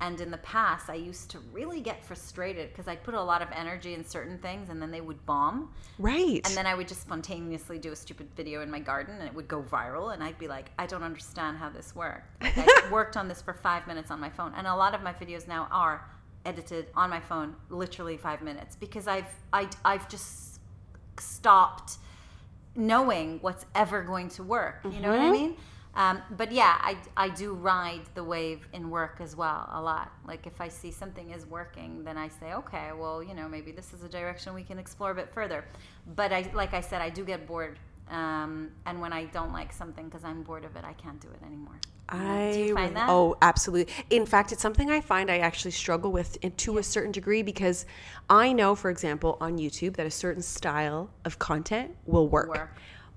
And in the past, I used to really get frustrated because I'd put a lot of energy in certain things and then they would bomb. Right. And then I would just spontaneously do a stupid video in my garden and it would go viral. And I'd be like, I don't understand how this worked. Like, I worked on this for five minutes on my phone. And a lot of my videos now are edited on my phone, literally five minutes, because I've, I, I've just stopped knowing what's ever going to work. You know what I mm-hmm. mean? Um, but yeah, I, I do ride the wave in work as well a lot. Like if I see something is working, then I say, okay, well, you know, maybe this is a direction we can explore a bit further. But I, like I said, I do get bored. Um, and when I don't like something because I'm bored of it, I can't do it anymore. I do you find that? Oh, absolutely. In fact, it's something I find I actually struggle with in, to a certain degree because I know, for example, on YouTube that a certain style of content will work. Work.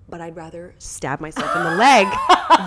But I'd rather stab myself in the leg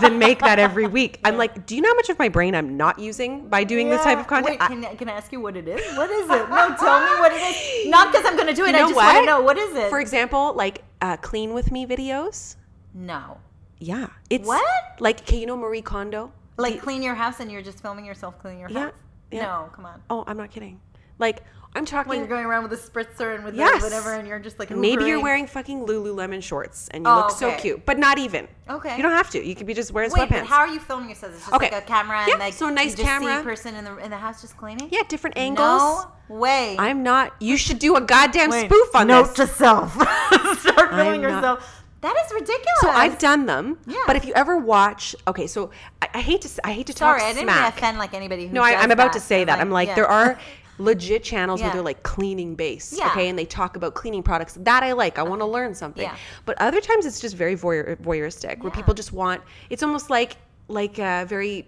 than make that every week. I'm like, do you know how much of my brain I'm not using by doing this type of content? Wait, I- can, I- can I ask you what it is? What is it? No, tell me what it is. Not because I'm going to do it. You I just want to know what is it. For example, like uh, clean with me videos. No. Yeah, it's What? like okay, you know Marie Kondo. Like clean your house and you're just filming yourself cleaning your Yeah, house? yeah. No, come on. Oh, I'm not kidding. Like I'm talking. When you're going around with a spritzer and with Yes. whatever and you're just like Maybe you're wearing fucking Lululemon shorts and you Oh, look so cute, but not even. Okay. You don't have to. You could be just wearing Wait, sweatpants. but how are you filming yourself? It's just Okay. like a camera and Yeah, like so a nice you just see camera. person in the in the house just cleaning? yeah, different angles. No way. I'm not. You should do a goddamn Wait, spoof on note this. Note to self. Start filming yourself. That is ridiculous. So I've done them, Yeah. but if you ever watch, okay, so I, I hate to I hate to Sorry, talk I didn't mean to smack. offend like anybody who No, I, I'm about to say that. I'm like, yeah. there are legit channels where they're like cleaning base, Yeah. okay, and they talk about cleaning products. That I like. I want to learn something. Yeah. But other times it's just very voyeur, voyeuristic, where people just want. It's almost like like uh, very.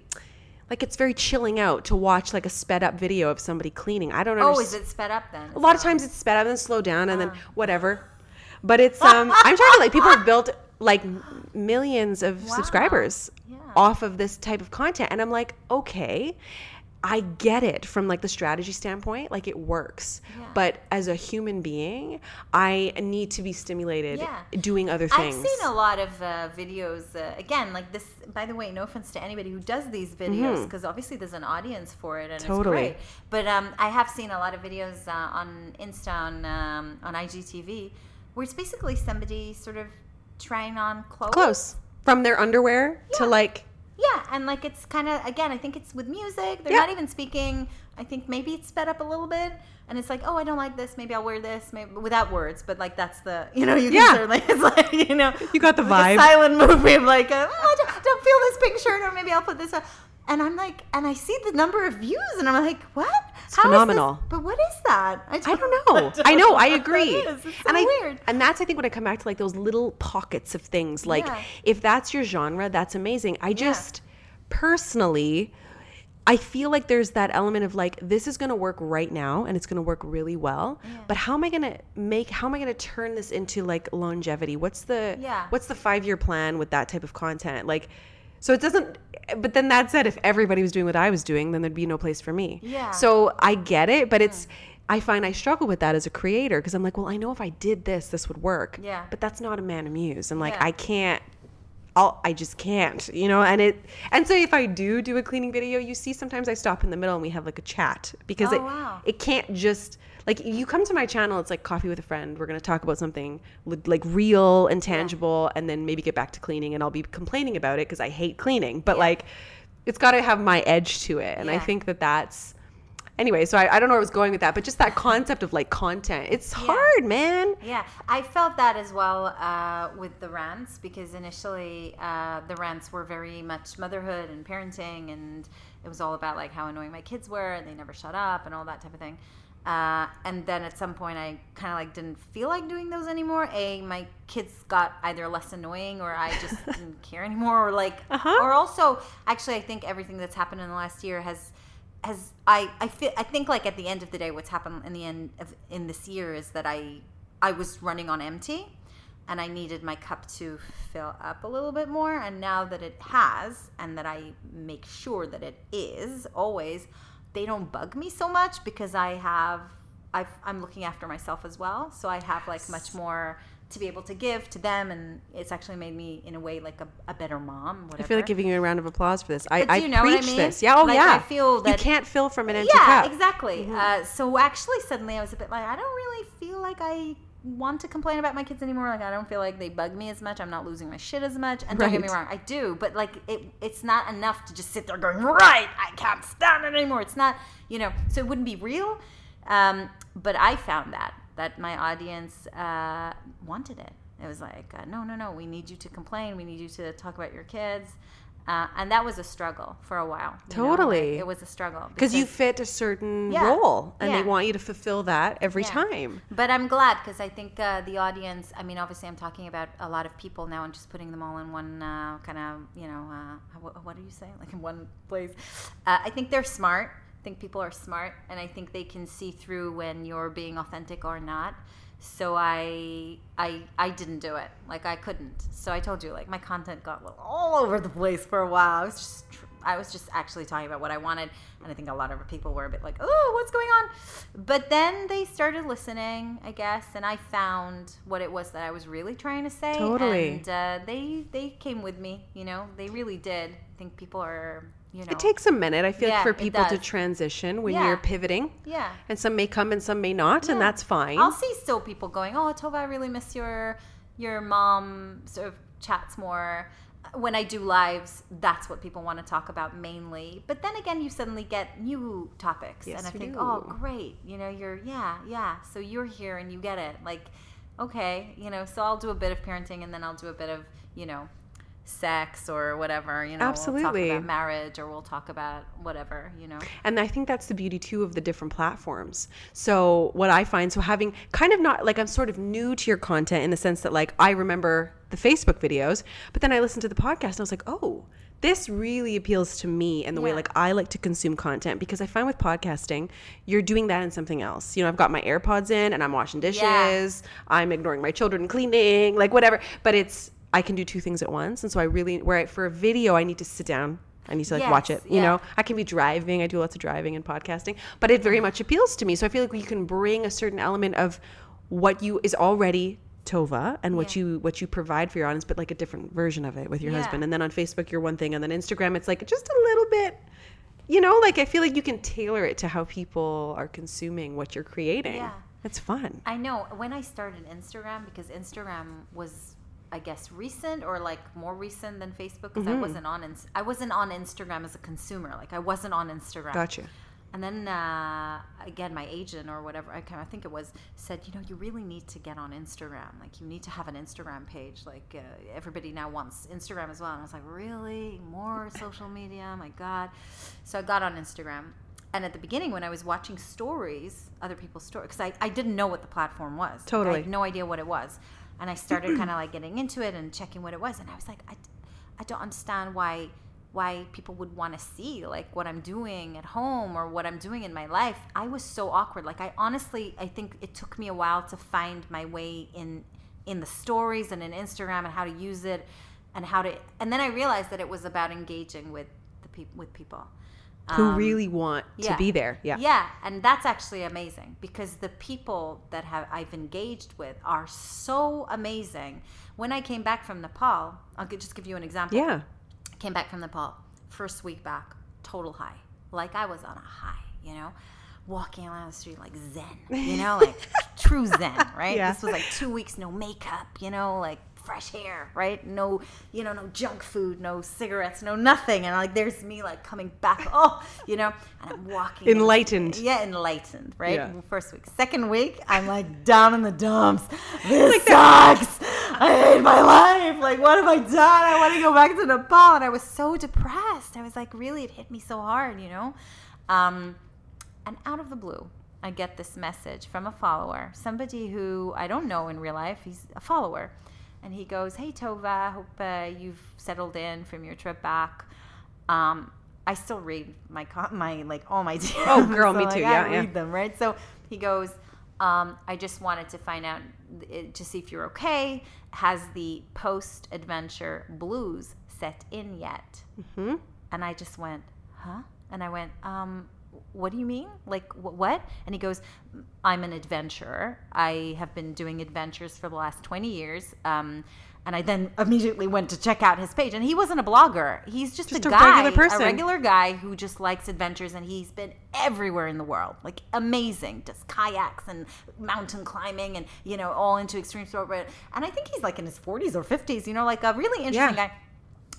Like it's very chilling out to watch like a sped up video of somebody cleaning. I don't know. Oh, is it sped up then? a lot of times it's sped up and then slow down and then Ah. whatever. But it's um I'm trying to like people have built like millions of Wow. subscribers Yeah. off of this type of content and I'm like, okay, I get it from like the strategy standpoint, like it works. Yeah. But as a human being, I need to be stimulated Yeah. doing other things. I've seen a lot of uh, videos. Uh, again, like this. By the way, no offense to anybody who does these videos, because obviously there's an audience for it, and Mm-hmm. Totally. it's great. But um, I have seen a lot of videos uh, on Insta on um, on IGTV where it's basically somebody sort of trying on clothes. Close. From their underwear to like Yeah, and like it's kind of again, I think it's with music. They're Yeah. not even speaking. I think maybe it's sped up a little bit, and it's like, oh, I don't like this. Maybe I'll wear this, maybe without words, but like that's the you know you can Yeah. certainly it's like you know You got the like vibe. A silent movie of like, oh, don't, don't feel this pink shirt, or maybe I'll put this. on. And I'm like, and I see the number of views, and I'm like, what? It's How phenomenal. But what is that? I don't know. I know. I agree. That is. It's so and I, weird. And that's I think when I come back to like those little pockets of things. Like Yeah. if that's your genre, that's amazing. I just personally I feel like there's that element of like this is going to work right now and it's going to work really well. But how am I going to make how am I going to turn this into like longevity? What's the Yeah. what's the 5-year plan with that type of content? Like so it doesn't but then that said if everybody was doing what I was doing then there'd be no place for me. Yeah. So I get it, but it's hmm. I find I struggle with that as a creator because I'm like, well, I know if I did this, this would work. Yeah. But that's not Amanda Muse, and like Yeah. I can't. I'll, I just can't, you know, and it, and so if I do do a cleaning video, you see, sometimes I stop in the middle and we have like a chat because Oh, it, wow. it can't just like you come to my channel, it's like coffee with a friend. We're gonna talk about something li- like real and tangible, and then maybe get back to cleaning, and I'll be complaining about it because I hate cleaning, but Yeah. like it's got to have my edge to it, and I think that that's anyway so I, I don't know where I was going with that but just that concept of like content it's hard man Yeah, I felt that as well uh, with the rants because initially uh, the rants were very much motherhood and parenting, and it was all about like how annoying my kids were and they never shut up and all that type of thing. Uh, and then at some point, I kind of like didn't feel like doing those anymore. A, my kids got either less annoying, or I just didn't care anymore, or like, Uh-huh. or also, actually, I think everything that's happened in the last year has has I I feel I think like at the end of the day, what's happened in the end of in this year is that I I was running on empty, and I needed my cup to fill up a little bit more. And now that it has, and that I make sure that it is always, they don't bug me so much because I have I've, I'm looking after myself as well. So I have like much more to be able to give to them, and it's actually made me in a way like a, a better mom. Whatever. I feel like giving you a round of applause for this. I, I you know what I mean? this. Yeah. Oh, Like, yeah. I feel you that- can't fill from an empty yeah, cup. exactly. Mm-hmm. Uh, so actually, suddenly I was a bit like, I don't really feel like I want to complain about my kids anymore. Like I don't feel like they bug me as much. I'm not losing my shit as much. And don't get me wrong, I do, but like it, it's not enough to just sit there going, right, I can't stand it anymore. It's not, you know, so it wouldn't be real. Um, but I found that that my audience uh, wanted it. It was like, uh, no, no, no, we need you to complain. We need you to talk about your kids. Uh, and that was a struggle for a while. you know, like, Totally. it was a struggle Because you fit a certain Yeah. role and Yeah. they want you to fulfill that every Yeah. time. But I'm glad because I think uh, the audience. I mean, obviously, I'm talking about a lot of people now and just putting them all in one uh, kind of, you know, uh, what, what do you say? Like in one place. Uh, I think they're smart. I think people are smart, and I think they can see through when you're being authentic or not. So I, I, I didn't do it. Like I couldn't. So I told you, like my content got all over the place for a while. I was just I was just actually talking about what I wanted, and I think a lot of people were a bit like, "Oh, what's going on?" But then they started listening, I guess, and I found what it was that I was really trying to say. Totally. And uh, they they came with me. You know, they really did. I think people are. You know. It takes a minute, I feel Yeah, like, for people to transition when Yeah. you're pivoting. Yeah. And some may come and some may not, and that's fine. I'll see still people going, "Oh, Tova, I really miss your your mom." Sort of chats more. When I do lives, that's what people want to talk about mainly. But then again, you suddenly get new topics, Yes, and I think, do. "Oh, great! You know, you're yeah, yeah. So you're here and you get it. Like, okay, you know. So I'll do a bit of parenting, and then I'll do a bit of you know." Sex or whatever you know we'll Absolutely. talk about marriage or we'll talk about whatever you know And I think that's the beauty too of the different platforms. So what I find, so having kind of not like I'm sort of new to your content in the sense that like I remember the Facebook videos, but then I listened to the podcast and I was like, oh, this really appeals to me and the way like I like to consume content because I find with podcasting, you're doing that in something else. You know, I've got my AirPods in and I'm washing dishes, Yeah. I'm ignoring my children cleaning, like whatever. But it's I can do two things at once. And so I really where I, for a video I need to sit down. I need to like watch it. You yeah. know, I can be driving. I do lots of driving and podcasting, but it very much appeals to me. So I feel like you can bring a certain element of what you is already Tova and what Yeah. you what you provide for your audience, but like a different version of it with your Yeah. husband. And then on Facebook, you're one thing, and then Instagram, it's like just a little bit. You know, like I feel like you can tailor it to how people are consuming what you're creating. Yeah. It's fun. I know when I started Instagram because Instagram was I guess recent or like more recent than Facebook because Mm-hmm. I wasn't on Ins- I wasn't on Instagram as a consumer like I wasn't on Instagram. Gotcha. And then uh, again, my agent or whatever I, of think it was said, you know, you really need to get on Instagram. Like you need to have an Instagram page. Like uh, everybody now wants Instagram as well. And I was like, really, more social media? My God! So I got on Instagram. And at the beginning, when I was watching stories, other people's stories, because I, I didn't know what the platform was. I Totally. had no idea what it was. And I started kind of like getting into it and checking what it was. And I was like, I, I don't understand why why people would want to see like what I'm doing at home or what I'm doing in my life. I was so awkward. Like I honestly I think it took me a while to find my way in in the stories and in Instagram and how to use it and how to and then I realized that it was about engaging with the people with people. Who Um, really want yeah. to be there? Yeah. Yeah, and that's actually amazing because the people that have I've engaged with are so amazing. When I came back from Nepal, I'll just give you an example. Yeah. Came back from Nepal, first week back, total high. Like I was on a high, you know, walking around the street like zen, you know, like true zen, right? Yeah. This was like two weeks, no makeup, you know, like fresh air, right? No, you know, no junk food, no cigarettes, no nothing. And like there's me like coming back, oh, you know, and I'm walking. Enlightened. Yeah, enlightened, right? Yeah. First week. Second week, I'm like down in the dumps. This sucks. I hate my life. Like, what have I done? I want to go back to Nepal. And I was so depressed. I was like, really, it hit me so hard, you know? Um, and out of the blue, I get this message from a follower, somebody who I don't know in real life. He's a follower. And he goes, Hey, Tova, hope uh, you've settled in from your trip back. Um, I still read my, my like, all my DMs. Oh, girl, me like, too. I Yeah, yeah. read them, right? So he goes, um, I just wanted to find out uh, to see if you're okay. Has the post adventure blues set in yet? Hmm? And I just went, huh? And I went, um, what do you mean? Like, wh- what? And he goes, I'm an adventurer. I have been doing adventures for the last 20 years. Um, and I then immediately went to check out his page. And he wasn't a blogger. He's just, Just a a guy, regular person. a regular guy who just likes adventures. And he's been everywhere in the world. Like, amazing. Does kayaks and mountain climbing and, you know, all into extreme sport. And I think he's like in his 40s or 50s, you know, like a really interesting Yeah. guy.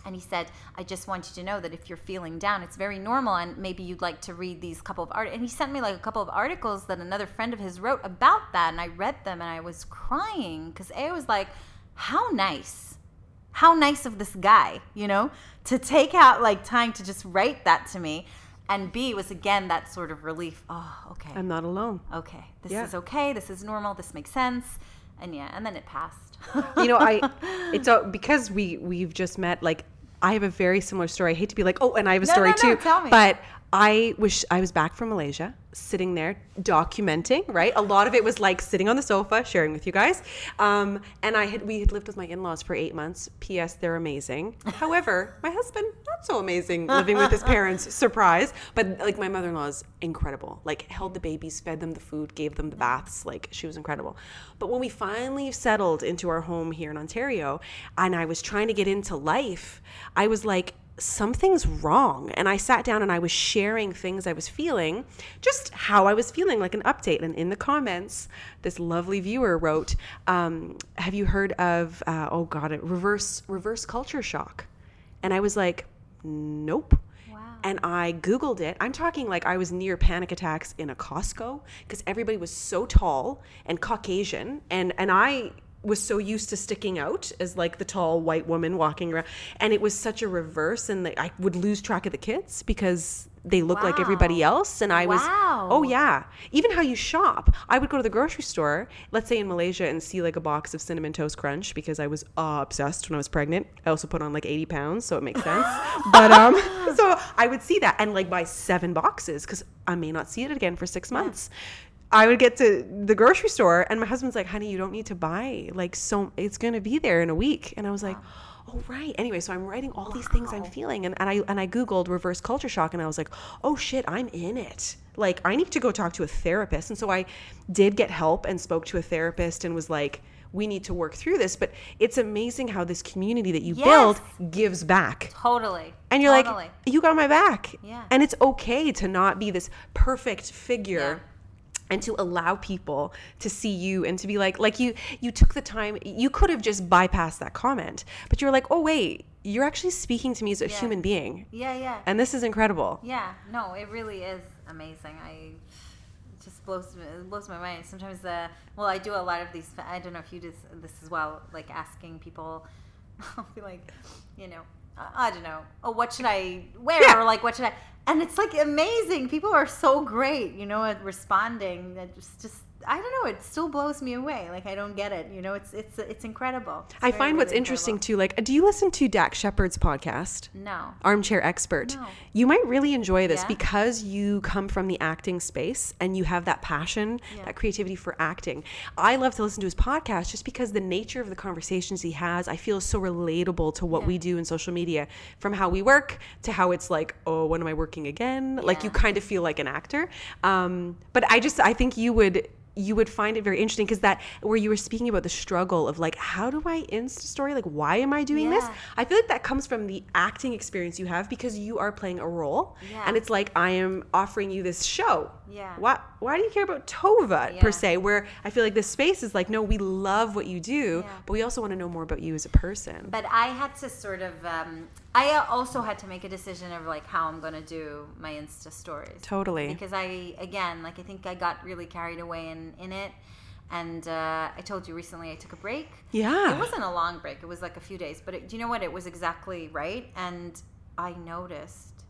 And he said, I just want you to know that if you're feeling down, it's very normal, and maybe you'd like to read these couple of articles. And he sent me like a couple of articles that another friend of his wrote about that, and I read them, and I was crying because A was like, how nice, how nice of this guy, you know, to take out like time to just write that to me. And B was again that sort of relief. Oh, okay, I'm not alone. okay, this Yeah. is okay, this is normal, this makes sense. And yeah, and then it passed. you know i it's a, because we we've just met like i have a very similar story i hate to be like oh and i have a No, story no, no, too tell me. but I was I was back from Malaysia, sitting there documenting. Right, a lot of it was like sitting on the sofa, sharing with you guys. Um, and I had we had lived with my in laws for eight months. P.S. They're amazing. However, my husband not so amazing living with his parents. Surprise, but like my mother in law is incredible. Like held the babies, fed them the food, gave them the baths. Like she was incredible. But when we finally settled into our home here in Ontario, and I was trying to get into life, I was like something's wrong. And I sat down and I was sharing things I was feeling, just how I was feeling, like an update. And in the comments, this lovely viewer wrote, um, "Have you heard of uh, oh god, it reverse reverse culture shock?" And I was like, "Nope." And I Googled it. I'm talking like I was near panic attacks in a Costco because everybody was so tall and Caucasian. And, and I was so used to sticking out as like the tall white woman walking around. And it was such a reverse and the, i would lose track of the kids because they look like everybody else. And i was Wow. oh yeah. Even how you shop. I would go to the grocery store let's say in malaysia and see like a box of cinnamon toast crunch because i was uh, obsessed when i was pregnant. I also put on like 80 pounds so it makes sense. But um so i would see that. And like buy seven boxes because i may not see it again for six months I would get to the grocery store and my husband's like, honey, you don't need to buy like so it's gonna be there in a week. And I was like, Oh right. Anyway, so I'm writing all these things I'm feeling and, and I and I Googled reverse culture shock and I was like, oh shit, I'm in it. Like I need to go talk to a therapist. And so I did get help and spoke to a therapist and was like, we need to work through this. But it's amazing how this community that you build gives back. Totally. And you're totally. like, you got my back. Yeah. And it's okay to not be this perfect figure. Yeah. And to allow people to see you and to be like, like you, you took the time. You could have just bypassed that comment, but you're like, oh wait, you're actually speaking to me as a Yeah. human being, Yeah, yeah. and this is incredible. Yeah, no, it really is amazing. I it just blows it blows my mind. Sometimes the well, I do a lot of these. I don't know if you do this as well, like asking people. I'll be like, you know, I don't know. Oh, what should I wear? Yeah. Or like, what should I? And it's like amazing. People are so great, you know, at responding. That just, just I don't know. It still blows me away. Like I don't get it. You know, it's it's it's incredible. It's I very, find what's really interesting incredible. too. Like, do you listen to Dax Shepard's podcast? No. Armchair Expert. No. You might really enjoy this Yeah? because you come from the acting space and you have that passion, Yeah. that creativity for acting. I love to listen to his podcast just because the nature of the conversations he has, I feel so relatable to what Yeah. we do in social media, from how we work to how it's like, oh, when am I working again? Like you kind of feel like an actor. Um, but I just, I think you would you would find it very interesting because that where you were speaking about the struggle of like how do i insta story like why am i doing this I feel like that comes from the acting experience you have because you are playing a role. Yeah. And it's like I am offering you this show. Yeah. Why why do you care about Tova Yeah. per se? Where I feel like this space is like, no, we love what you do, Yeah. but we also want to know more about you as a person. But I had to sort of, um, I also had to make a decision of like how I'm going to do my Insta stories. Totally. Because I, again, like I think I got really carried away in, in it. And uh, I told you recently I took a break. Yeah. It wasn't a long break, it was like a few days. But it, do you know what? It was exactly right. And I noticed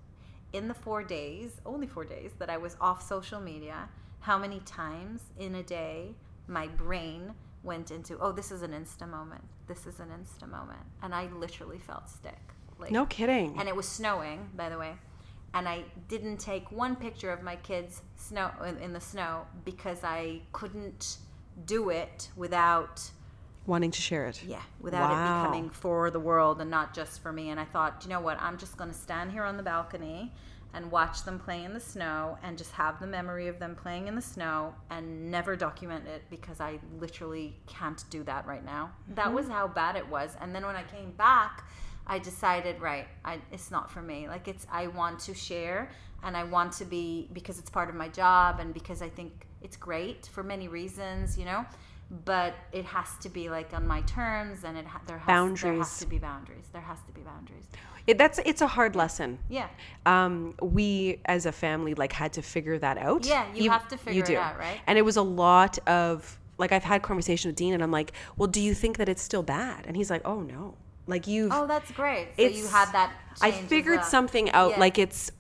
in the four days, only four days, that I was off social media, how many times in a day my brain went into, oh, this is an Insta moment. This is an Insta moment. And I literally felt sick. No kidding. and it was snowing, by the way. And I didn't take one picture of my kids snow in, the snow because I couldn't do it without Wanting to share it. yeah, without Wow. it becoming for the world and not just for me. And I thought, you know what? I'm just going to stand here on the balcony and watch them play in the snow and just have the memory of them playing in the snow and never document it because I literally can't do that right now. That mm-hmm. was how bad it was. And then when I came back, I decided, right, I, it's not for me. Like it's, I want to share and I want to be because it's part of my job and because I think it's great for many reasons, you know. But it has to be like on my terms, and it ha- there has there has to be boundaries. There has to be boundaries. That's it's a hard lesson. Yeah, um, we as a family like had to figure that out. Yeah, you have to figure it out, right? And it was a lot of like I've had conversation with Dean, and I'm like, well, do you think that it's still bad? And he's like, oh no, like you've. Oh, that's great. So you had that. I figured something out. Yeah. Like it's,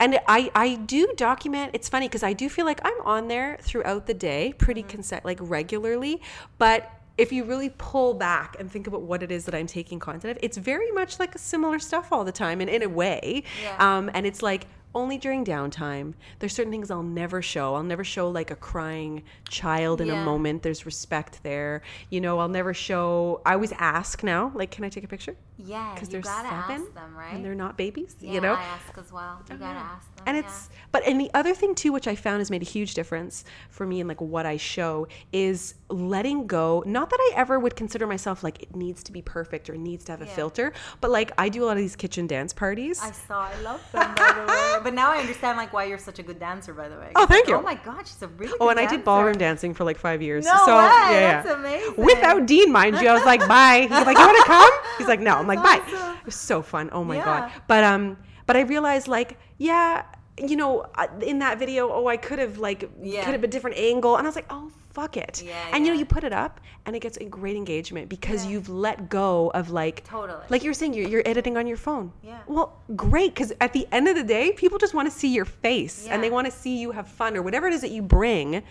and I I do document. It's funny because I do feel like I'm on there throughout the day, pretty Mm-hmm. conse- like regularly. But if you really pull back and think about what it is that I'm taking content of, it's very much like similar stuff all the time, and in a way. Yeah. Um, and it's like only during downtime. There's certain things I'll never show. I'll never show like a crying child in a moment. There's respect there. You know, I'll never show. I always ask now, like, can I take a picture? Yeah, Because gotta seven ask them, right? and they're not babies. yeah, you know, I ask as well. You oh, gotta ask them. and yeah. it's but and the other thing too which i found has made a huge difference for me in like what i show is letting go not that i ever would consider myself like it needs to be perfect or needs to have a filter but like i do a lot of these kitchen dance parties I saw. I love them, by the way. But now I understand like why you're such a good dancer, by the way. Oh, thank Like, you. Oh my god, she's a really. Oh, and I did ballroom dancing for like five years. No so, way, yeah, yeah. that's amazing. Without Dean, mind you, I was like, bye. He's like, you want to come? He's like, no. I'm like, bye. awesome. It was so fun. Oh my Yeah. god. But um, but I realized like, yeah, you know, in that video, oh, I could have like, Yeah. could have a different angle, and I was like, oh, fuck it. Yeah, and you know, you put it up, and it gets a great engagement because you've let go of like, Totally. like you were saying, you're, you're editing on your phone. Yeah. Well, great, because at the end of the day, people just want to see your face, and they want to see you have fun or whatever it is that you bring.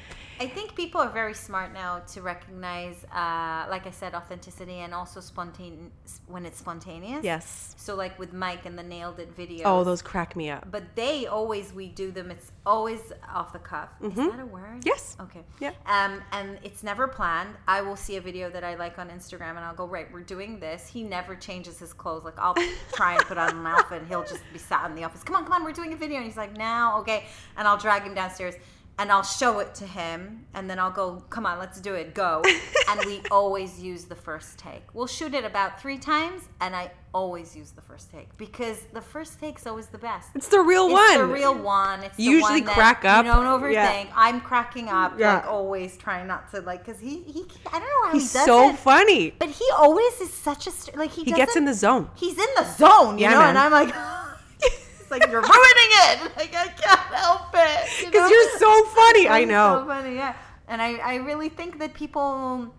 I think people are very smart now to recognize, uh, like I said, authenticity and also spontaneous when it's spontaneous. Yes. So like with Mike and the nailed it video. Oh, those crack me up. But they always we do them. It's always off the cuff. Is that a word? Mm-hmm. Yes. Okay. Yeah. Um, and it's never planned. I will see a video that I like on Instagram, and I'll go right. We're doing this. He never changes his clothes. Like I'll try and put on an outfit, and he'll just be sat in the office. Come on, come on, we're doing a video, and he's like, now, okay. And I'll drag him downstairs. And I'll show it to him, and then I'll go, come on, let's do it, go. and we always use the first take. We'll shoot it about three times, and I always use the first take because the first take's always the best. It's the real one. It's one. the real one. It's the Usually one that crack up. You don't overthink. Yeah. I'm cracking up. Yeah. Like always, trying not to like because he he. I don't know how He's he does so it, funny. but he always is such a like he. He gets in the zone. He's in the zone, you Yeah, know, man. and I'm like. It's like you're ruining it. Like I can't help it. you Because you're so funny. I know. So funny, yeah. And I, I really think that people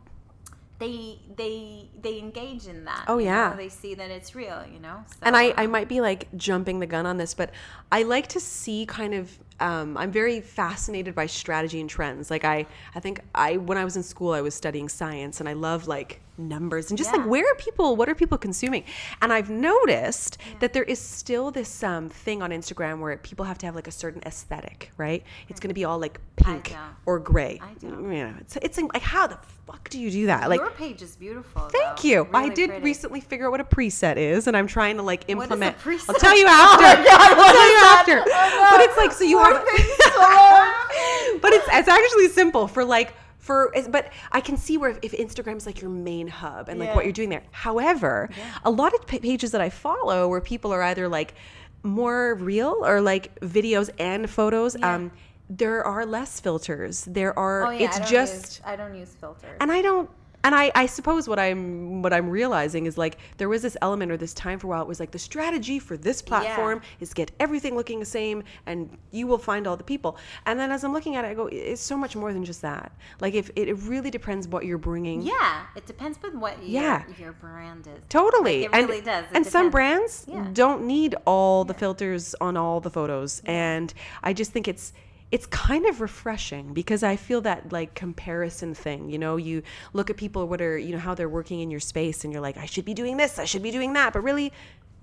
they they they engage in that. Oh, yeah. know? They see that it's real, you know. So, and I, I might be like jumping the gun on this, but I like to see kind of. Um, I'm very fascinated by strategy and trends. Like I, I think I when I was in school, I was studying science, and I love like numbers and just Yeah. like where are people, what are people consuming? And I've noticed that there is still this um, thing on Instagram where people have to have like a certain aesthetic, right? It's going to be all like pink or gray. I don't. You know, it's it's like how the fuck do you do that? Like your page is beautiful. Thank though. you. I did pretty. recently figure out what a preset is, and I'm trying to like What is a implement. preset? I'll tell you Oh after. my God, I'll tell you after. Oh, But it's like so you have. so- but it's it's actually simple for like for but I can see where if, if Instagram's like your main hub and like Yeah. what you're doing there. However, a lot of pages that I follow where people are either like more real or like videos and photos. Yeah. Um, there are less filters. There are. Oh yeah, it's I just use, I don't use filters. and I don't and I, I suppose what I'm what I'm realizing is like there was this element or this time for a while it was like the strategy for this platform is get everything looking the same and you will find all the people and then as I'm looking at it I go it's so much more than just that like if it, it really depends what you're bringing yeah, it depends on what your, Yeah. your brand is. Totally. Like, it and, really does. It and some brands Yeah. don't need all the filters on all the photos. And I just think it's it's kind of refreshing because I feel that like comparison thing. You know, you look at people what are you know how they're working in your space and you're like, I should be doing this, I should be doing that. But really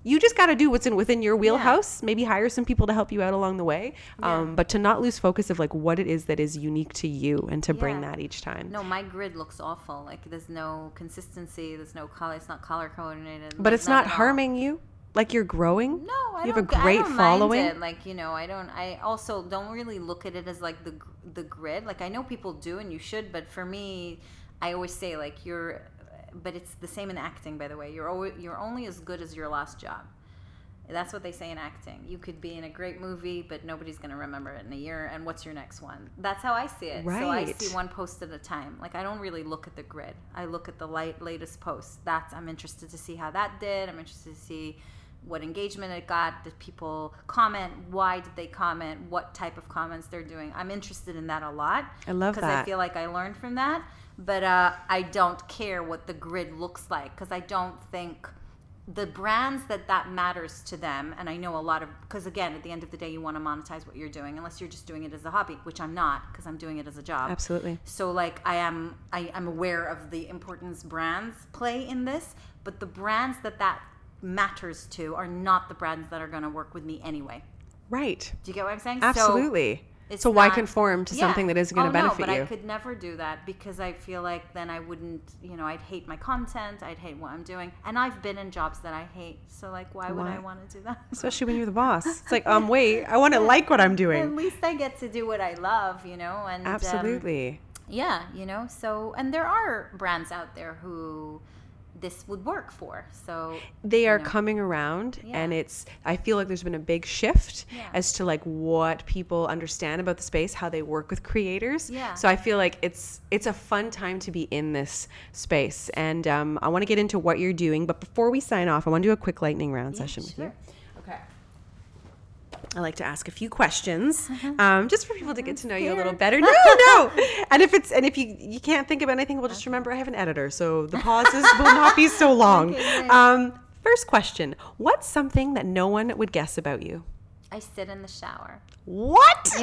you just got to do what's in within your wheelhouse. Maybe hire some people to help you out along the way, um, but to not lose focus of like what it is that is unique to you, and to bring that each time. No, my grid looks awful. Like there's no consistency. There's no color. It's not color coordinated. But like, it's not at all. harming you. Like you're growing. No, I you have a great following. Like you know, I don't. I also don't really look at it as like the the grid. Like I know people do, and you should. But for me, I always say like you're. But it's the same in acting, by the way. You're always, you're only as good as your last job. That's what they say in acting. You could be in a great movie, but nobody's going to remember it in a year. And what's your next one? That's how I see it. Right. So I see one post at a time. Like I don't really look at the grid. I look at the light, latest post. That's I'm interested to see how that did. I'm interested to see what engagement it got. Did people comment? Why did they comment? What type of comments they're doing? I'm interested in that a lot. I love that. because I feel like I learned from that. But uh, I don't care what the grid looks like because I don't think the brands that that matters to them and i know a lot of because again at the end of the day you want to monetize what you're doing unless you're just doing it as a hobby which i'm not because i'm doing it as a job Absolutely. so like i am i am aware of the importance brands play in this but the brands that that matters to are not the brands that are going to work with me anyway Right. Do you get what I'm saying? Absolutely. it's So, why not- conform to Yeah. something that isn't going Oh, to benefit no, but you? I could never do that because I feel like then I wouldn't, you know, I'd hate my content, I'd hate what I'm doing, and I've been in jobs that I hate. So like, why would I want to do that? Especially when you're the boss. It's like, um, wait, I want to like what I'm doing. At least I get to do what I love, you know, and um, Absolutely. yeah, you know. So and there are brands out there who this would work for. So they are know. coming around and it's i feel like there's been a big shift Yeah. as to like what people understand about the space how they work with creators Yeah. so i feel like it's it's a fun time to be in this space and um, i want to get into what you're doing but before we sign off i want to do a quick lightning round session with you sure. I like to ask a few questions, um, just for people to get to know you a little better. No, no. And if it's and if you you can't think of anything, well, just remember I have an editor, so the pauses will not be so long. Okay. Um, first question: What's something that no one would guess about you? I sit in the shower. What? Do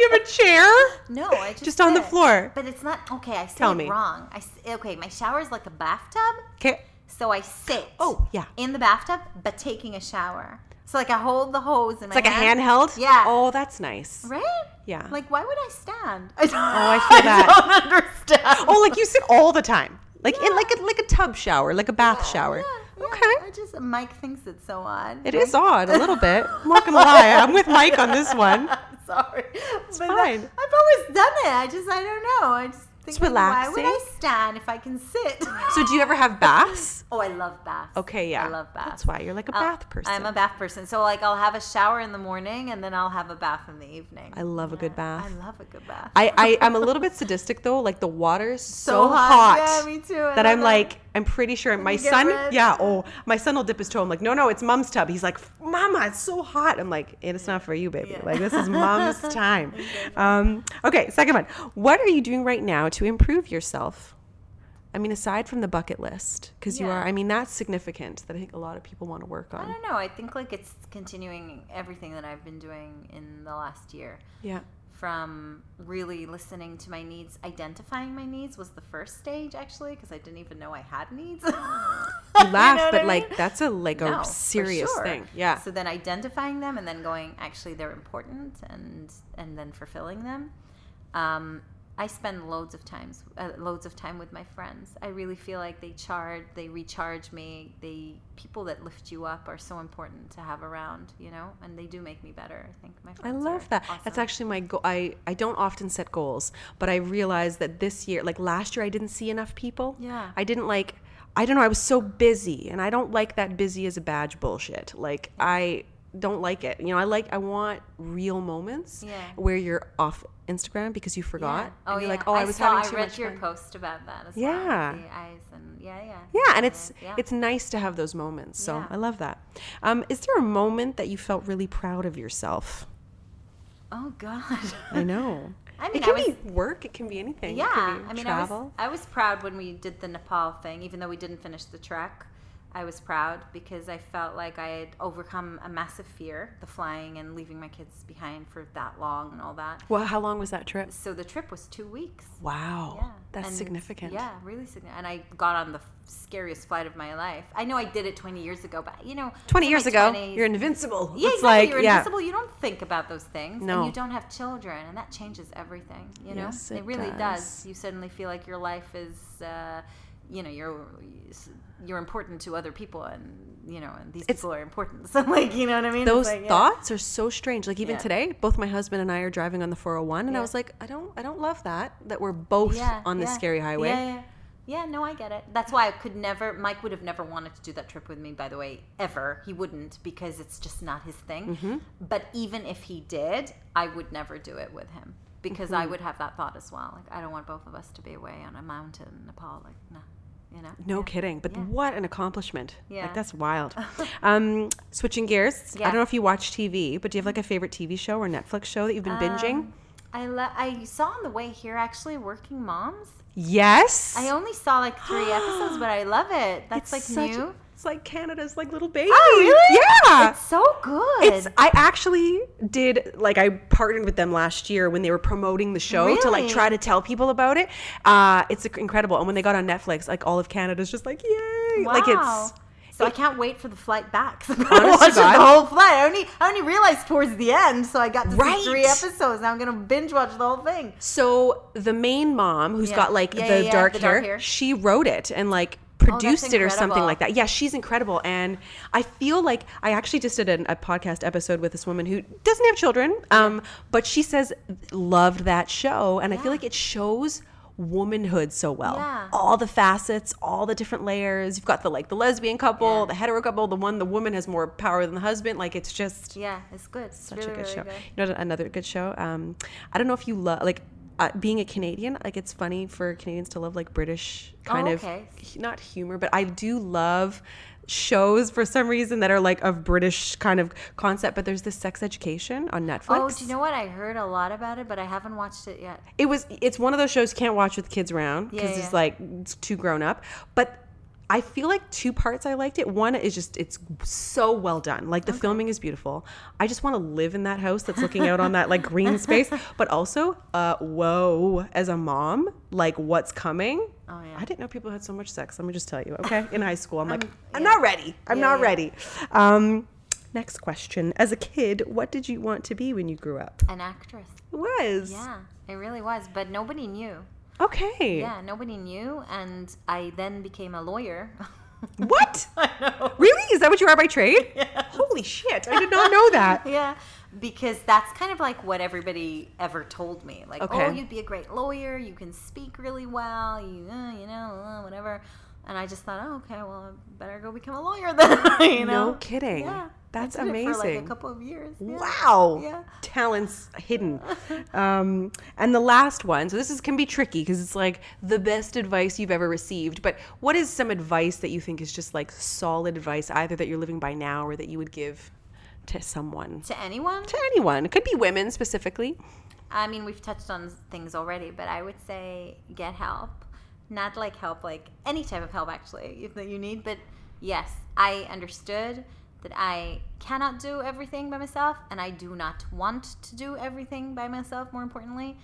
you have a chair? No, I just Just on the floor. But it's not okay. I say Tell it me. wrong. I s- okay. My shower is like a bathtub, Okay. So I sit. Oh, yeah. In the bathtub, but taking a shower. So like I hold the hose in my. It's like a handheld. Yeah. Oh, that's nice. Right? Yeah. Like why would I stand? I don't, Oh, I feel that. I don't understand. Oh, like you sit all the time, like in like a like a tub shower, like a bath shower. Yeah, yeah. Okay. I just Mike thinks it's so odd. It is odd a little bit. I'm not gonna lie. I'm with Mike on this one. Sorry. It's fine. I've always done it. I just I don't know. I just think like, why would I stand if I can sit? So do you ever have baths? Oh, I love baths. Okay, yeah. I love baths. That's why you're like a Uh, bath person. I'm a bath person. So like I'll have a shower in the morning and then I'll have a bath in the evening. I love a good bath. I love a good bath. I, I I'm a little bit sadistic though. Like the water's so, So hot, hot. Yeah, me too. I that I'm like I'm pretty sure my son. red? Yeah. Oh, my son will dip his toe. I'm like, no, no, it's mom's tub. He's like, Mama, it's so hot. I'm like, and it's not for you, baby. Yeah. Like this is mom's time. Um, okay, second one. What are you doing right now to improve yourself? I mean, aside from the bucket list, because you are. I mean, that's significant. That I think a lot of people want to work on. I don't know. I think like it's continuing everything that I've been doing in the last year. Yeah. From really listening to my needs, identifying my needs was the first stage actually, because I didn't even know I had needs. you You laugh, but like that's a like a No, for serious sure. thing. Yeah. So then identifying them and then going, actually, they're important, and and then fulfilling them. Um, I spend loads of times, uh, loads of time with my friends. I really feel like they charge, they recharge me. They people that lift you up are so important to have around, you know, and they do make me better. I think my friends. I love that. That's actually my goal. I, I don't often set goals, but I realized that this year, like last year, I didn't see enough people. Yeah. I didn't like, I don't know, I was so busy and I don't like that busy as a badge bullshit. Like, I don't like it. You know, I like, I want real moments Yeah. where you're off Instagram because you forgot. Yeah. Oh and you're yeah. like, oh, I, was saw, having too I read much your fun. post about that as Yeah. well. And yeah, yeah. Yeah, and it's yeah. it's nice to have those moments. So Yeah. I love that. Um, is there a moment that you felt really proud of yourself? Oh God. I know. I mean, it I can was- be work. It can be anything. Yeah, can be I mean, travel. I was I was proud when we did the Nepal thing, even though we didn't finish the trek. I was proud because I felt like I had overcome a massive fear, the flying and leaving my kids behind for that long and all that. Well, how long was that trip? So the trip was two weeks. Wow, Yeah, that's and- significant. Yeah, really significant. And I got on the scariest flight of my life. I know I did it 20 years ago, but you know, Twenty years ago, 20s you're invincible. yeah, it's exactly. like you're yeah. invisible. You don't think about those things, No. and you don't have children, and that changes everything. You know, Yes, it really does. does. You suddenly feel like your life is, uh, you know, you're you're important to other people, and you know, and these It's- people are important. So, like, you know what I mean? Those like, yeah. thoughts are so strange. Like even Yeah. today, both my husband and I are driving on the 401, and I was like, I don't, I don't love that that we're both Yeah, on this yeah. scary highway. Yeah, yeah. Yeah, no, I get it. That's why I could never. Mike would have never wanted to do that trip with me. By the way, ever he wouldn't because it's just not his thing. Mm-hmm. But even if he did, I would never do it with him because Mm-hmm. I would have that thought as well. Like I don't want both of us to be away on a mountain in Nepal. Like no, you know. No Yeah. kidding. But Yeah. what an accomplishment. Yeah. Like that's wild. um, switching gears. I don't know if you watch TV, but do you have like a favorite TV show or Netflix show that you've been binging? Um, I lo- I saw on the way here actually Working Moms. Yes. I only saw like three episodes, but I love it. That's like such- new. It's like Canada's like little baby. Oh really? Yeah. It's so good. It's I actually did like I partnered with them last year when they were promoting the show to like try to tell people about it. Uh it's incredible. And when they got on Netflix, like all of Canada's just like, yay. Like it's So I can't wait for the flight back. So I'm Honest gonna watch the whole flight. I only I only realized towards the end, so I got to Right. see three episodes. Now I'm gonna binge watch the whole thing. So the main mom, who's Yeah. got like Yeah, the, yeah, dark, the hair, dark hair. she wrote it and like produced it or something like that. Yeah, she's incredible. And I feel like I actually just did an, a podcast episode with this woman who doesn't have children, um, but she says loved that show, and I feel like it shows womanhood so well Yeah. all the facets all the different layers you've got the like the lesbian couple Yeah. the hetero couple the one the woman has more power than the husband like it's just Yeah, it's good. It's such really, a good really show. good. You know, another good show. Um, I don't know if you love like uh, being a Canadian. Like it's funny for Canadians to love like British kind Oh, of okay. hu- not humor, but I do love shows for some reason that are like of British kind of concept. But there's this Sex Education on Netflix. Oh, do you know what? I heard a lot about it, but I haven't watched it yet. It was. It's one of those shows you can't watch with kids around because Yeah, it's like it's too grown up. But I feel like two parts I liked it. One is just it's so well done. Like the filming is beautiful. I just want to live in that house that's looking out on that like green space. But also, uh, whoa, as a mom, like what's coming. Oh, yeah. I didn't know people had so much sex. Let me just tell you. Okay, in high school, I'm like, I'm yeah. not ready. I'm Yeah, not ready. Um, next question: As a kid, what did you want to be when you grew up? An actress. It was Yeah, it really was, but nobody knew. Okay. Yeah, nobody knew, and I then became a lawyer. What? I know. Really? Is that what you are by trade? Holy shit! I did not know that. Yeah, because that's kind of like what everybody ever told me. Like, Okay. oh, you'd be a great lawyer. You can speak really well. You, uh, you know, uh, whatever. And I just thought, oh, okay, well, I better go become a lawyer then. you know? No kidding. Yeah, That's it for like amazing. a couple of years. Yeah. Wow. Yeah. Talents hidden. um, and the last one. So this is can be tricky because it's like the best advice you've ever received. But what is some advice that you think is just like solid advice, either that you're living by now or that you would give to someone, To anyone? to anyone? It could be women specifically. I mean, we've touched on things already, but I would say get help. Not like help, like any type of help actually if that you need. But yes, I understood that I cannot do everything by myself, and I do not want to do everything by myself. More importantly,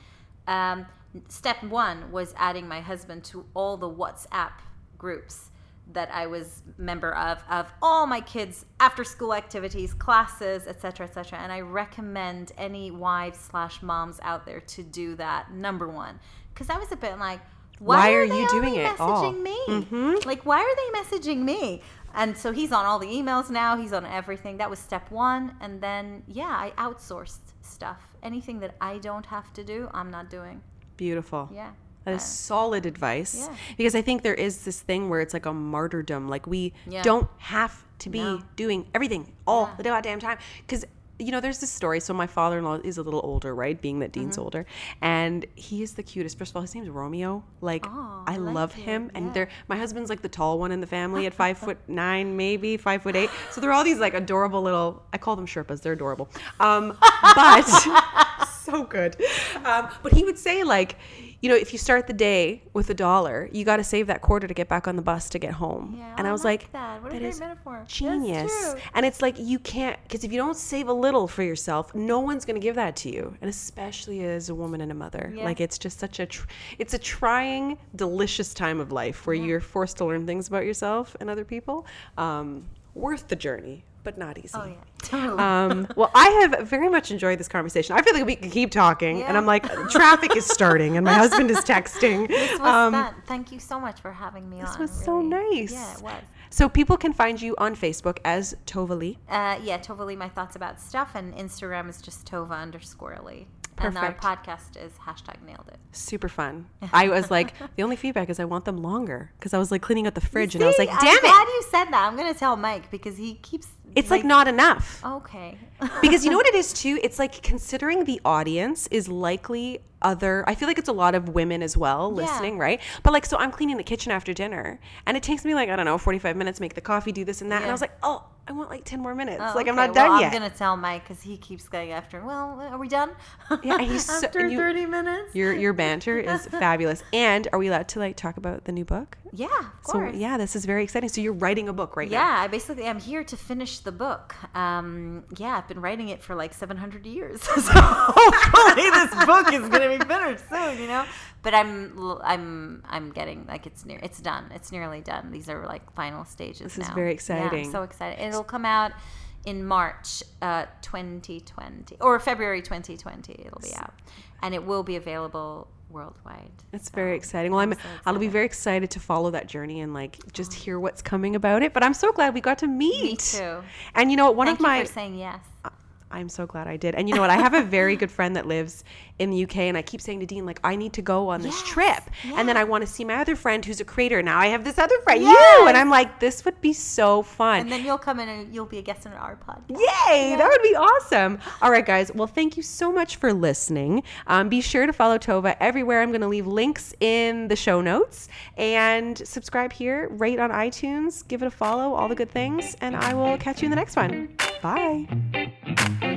um, step one was adding my husband to all the WhatsApp groups that I was member of of all my kids after school activities, classes, etc., etc. And I recommend any wives slash moms out there to do that. Number one, because I was a bit like, why, Why are they you doing it all? Messaging me, like why are they messaging me? And so he's on all the emails now. He's on everything. That was step one, and then yeah, I outsourced stuff. Anything that I don't have to do, I'm not doing. Beautiful. Yeah. That is Uh, solid advice. Yeah. Because I think there is this thing where it's like a martyrdom. Like we Yeah. don't have to be No. doing everything all Yeah. the goddamn time. Because you know, there's this story. So my father-in-law is a little older, right? Being that Dean's Mm-hmm. older, and he is the cutest. First of all, his name's Romeo. Like I love him, and they're my husband's like the tall one in the family at five foot nine, maybe five foot eight. So they're all these like adorable little. I call them Sherpas. They're adorable. Um, but so good. Um, but he would say like, you know, if you start the day with a dollar, you got to save that quarter to get back on the bus to get home. Yeah, and I I was like that. What a great is metaphor. Genius. And it's like you can't because if you don't save a little for yourself, no one's going to give that to you, and especially as a woman and a mother. Yeah. Like it's just such a, tr- it's a trying, delicious time of life where you're forced to learn things about yourself and other people. Um, worth the journey, but not easy. Oh yeah, totally. Um, well, I have very much enjoyed this conversation. I feel like we could keep talking, and I'm like, traffic is starting, and my husband is texting. this was Um, that. Thank you so much for having me This on. was so really. nice. Yeah, it was. So people can find you on Facebook as Tova Leigh. Uh, yeah, Tova Leigh, my thoughts about stuff, and Instagram is just Tova underscore Leigh. And Perfect. our podcast is hashtag nailed it. Super fun. I was like, the only feedback is I want them longer because I was like cleaning out the fridge, and I was like, damn I'm glad you said that. I'm gonna tell Mike because he keeps. It's like not enough. Okay. because you know what it is too it's like considering the audience is likely other i feel like it's a lot of women as well Yeah. listening right but like so i'm cleaning the kitchen after dinner and it takes me like i don't know 45 minutes make the coffee do this and that and i was like oh i want like 10 more minutes Oh, like i'm okay. not done well, yet I'm gonna tell Mike because he keeps going after. Well, are we done? Yeah, he's after you- 30 minutes. your your banter is fabulous and are we allowed to like talk about the new book Yeah, of so yeah this is very exciting so you're writing a book right now Yeah, I basically am here to finish the book. Um, yeah, I've been writing it for like 700 years. so hopefully this book is going to be finished soon, you know. But I'm I'm I'm getting like it's near it's done. It's nearly done. These are like final stages. This is now. very Yeah, exciting. I'm so excited. It'll come out in March uh, 2020 or February 2020. It'll be out, and it will be available worldwide. It's very exciting. Well, I'm, so I'll be very excited to follow that journey and like just oh. hear what's coming about it. But I'm so glad we got to meet. Me too. And you know what? One Thank of you my for saying yes. I'm so glad I did. And you know what? I have a very good friend that lives in the UK, and I keep saying to Dean, like, I need to go on this Yes, trip. And then. I want to see my other friend who's a creator. Now I have this other friend, you. And I'm like, this would be so fun. And then you'll come in and you'll be a guest on our podcast. Yay! That would be awesome. All right, guys. Well, thank you so much for listening. Um, be sure to follow Tova everywhere. I'm going to leave links in the show notes and subscribe here, rate on iTunes, give it a follow, all the good things. And I will catch you in the next one. Bye.